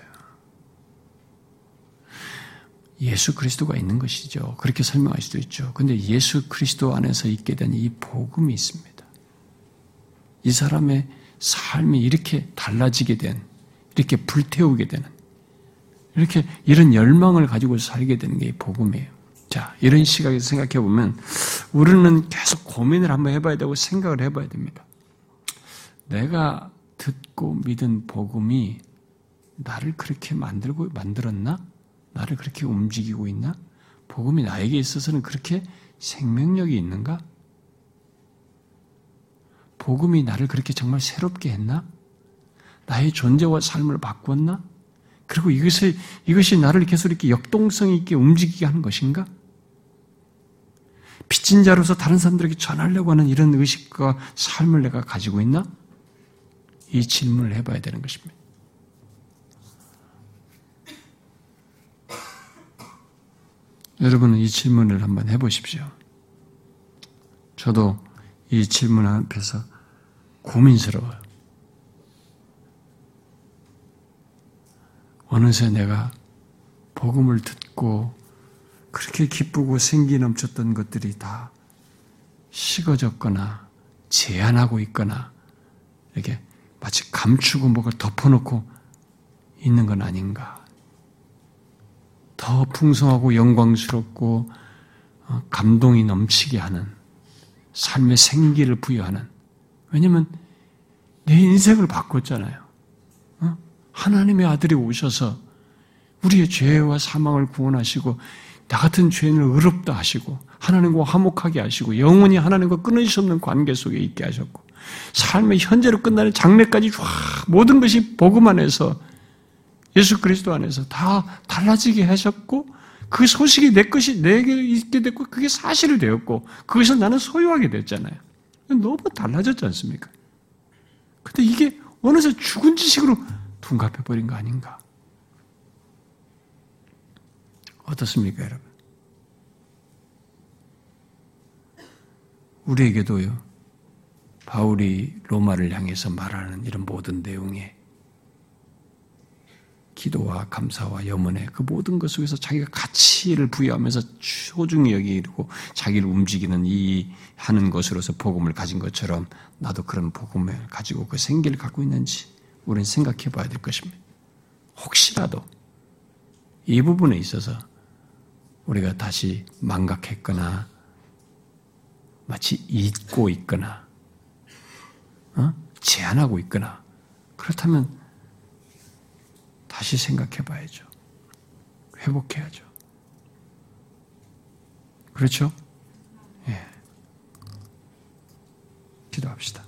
예수 그리스도가 있는 것이죠. 그렇게 설명할 수도 있죠. 근데 예수 그리스도 안에서 있게 된 이 복음이 있습니다. 이 사람의 삶이 이렇게 달라지게 된, 이렇게 불태우게 되는, 이렇게 이런 열망을 가지고 살게 되는 게 복음이에요. 자, 이런 시각에서 생각해 보면 우리는 계속 고민을 한번 해봐야 되고 생각을 해봐야 됩니다. 내가 듣고 믿은 복음이 나를 그렇게 만들고 만들었나? 나를 그렇게 움직이고 있나? 복음이 나에게 있어서는 그렇게 생명력이 있는가? 복음이 나를 그렇게 정말 새롭게 했나? 나의 존재와 삶을 바꾸었나? 그리고 이것이, 이것이 나를 계속 이렇게 역동성 있게 움직이게 하는 것인가? 빚진 자로서 다른 사람들에게 전하려고 하는 이런 의식과 삶을 내가 가지고 있나? 이 질문을 해봐야 되는 것입니다. 여러분은 이 질문을 한번 해보십시오. 저도 이 질문 앞에서 고민스러워요. 어느새 내가 복음을 듣고 그렇게 기쁘고 생기 넘쳤던 것들이 다 식어졌거나 제한하고 있거나 이렇게 마치 감추고 뭐가 덮어놓고 있는 건 아닌가. 더 풍성하고 영광스럽고 어, 감동이 넘치게 하는 삶의 생기를 부여하는 왜냐면 내 인생을 바꿨잖아요. 어? 하나님의 아들이 오셔서 우리의 죄와 사망을 구원하시고 나 같은 죄인을 의롭다 하시고 하나님과 화목하게 하시고 영원히 하나님과 끊을 수 없는 관계 속에 있게 하셨고 삶의 현재로 끝나는 장래까지 모든 것이 복음 안에서 예수 그리스도 안에서 다 달라지게 하셨고 그 소식이 내 것이 내게 있게 됐고 그게 사실이 되었고 그것을 나는 소유하게 됐잖아요. 너무 달라졌지 않습니까? 근데 이게 어느새 죽은 지식으로 둔갑해 버린 거 아닌가? 어떻습니까, 여러분? 우리에게도요, 바울이 로마를 향해서 말하는 이런 모든 내용에 기도와 감사와 염원의 그 모든 것 속에서 자기가 가치를 부여하면서 소중히 여기고 자기를 움직이는 이 하는 것으로서 복음을 가진 것처럼 나도 그런 복음을 가지고 그 생기를 갖고 있는지 우리는 생각해 봐야 될 것입니다. 혹시라도 이 부분에 있어서 우리가 다시 망각했거나 마치 잊고 있거나 어? 제한하고 있거나 그렇다면 다시 생각해 봐야죠. 회복해야죠. 그렇죠? 예. 기도합시다.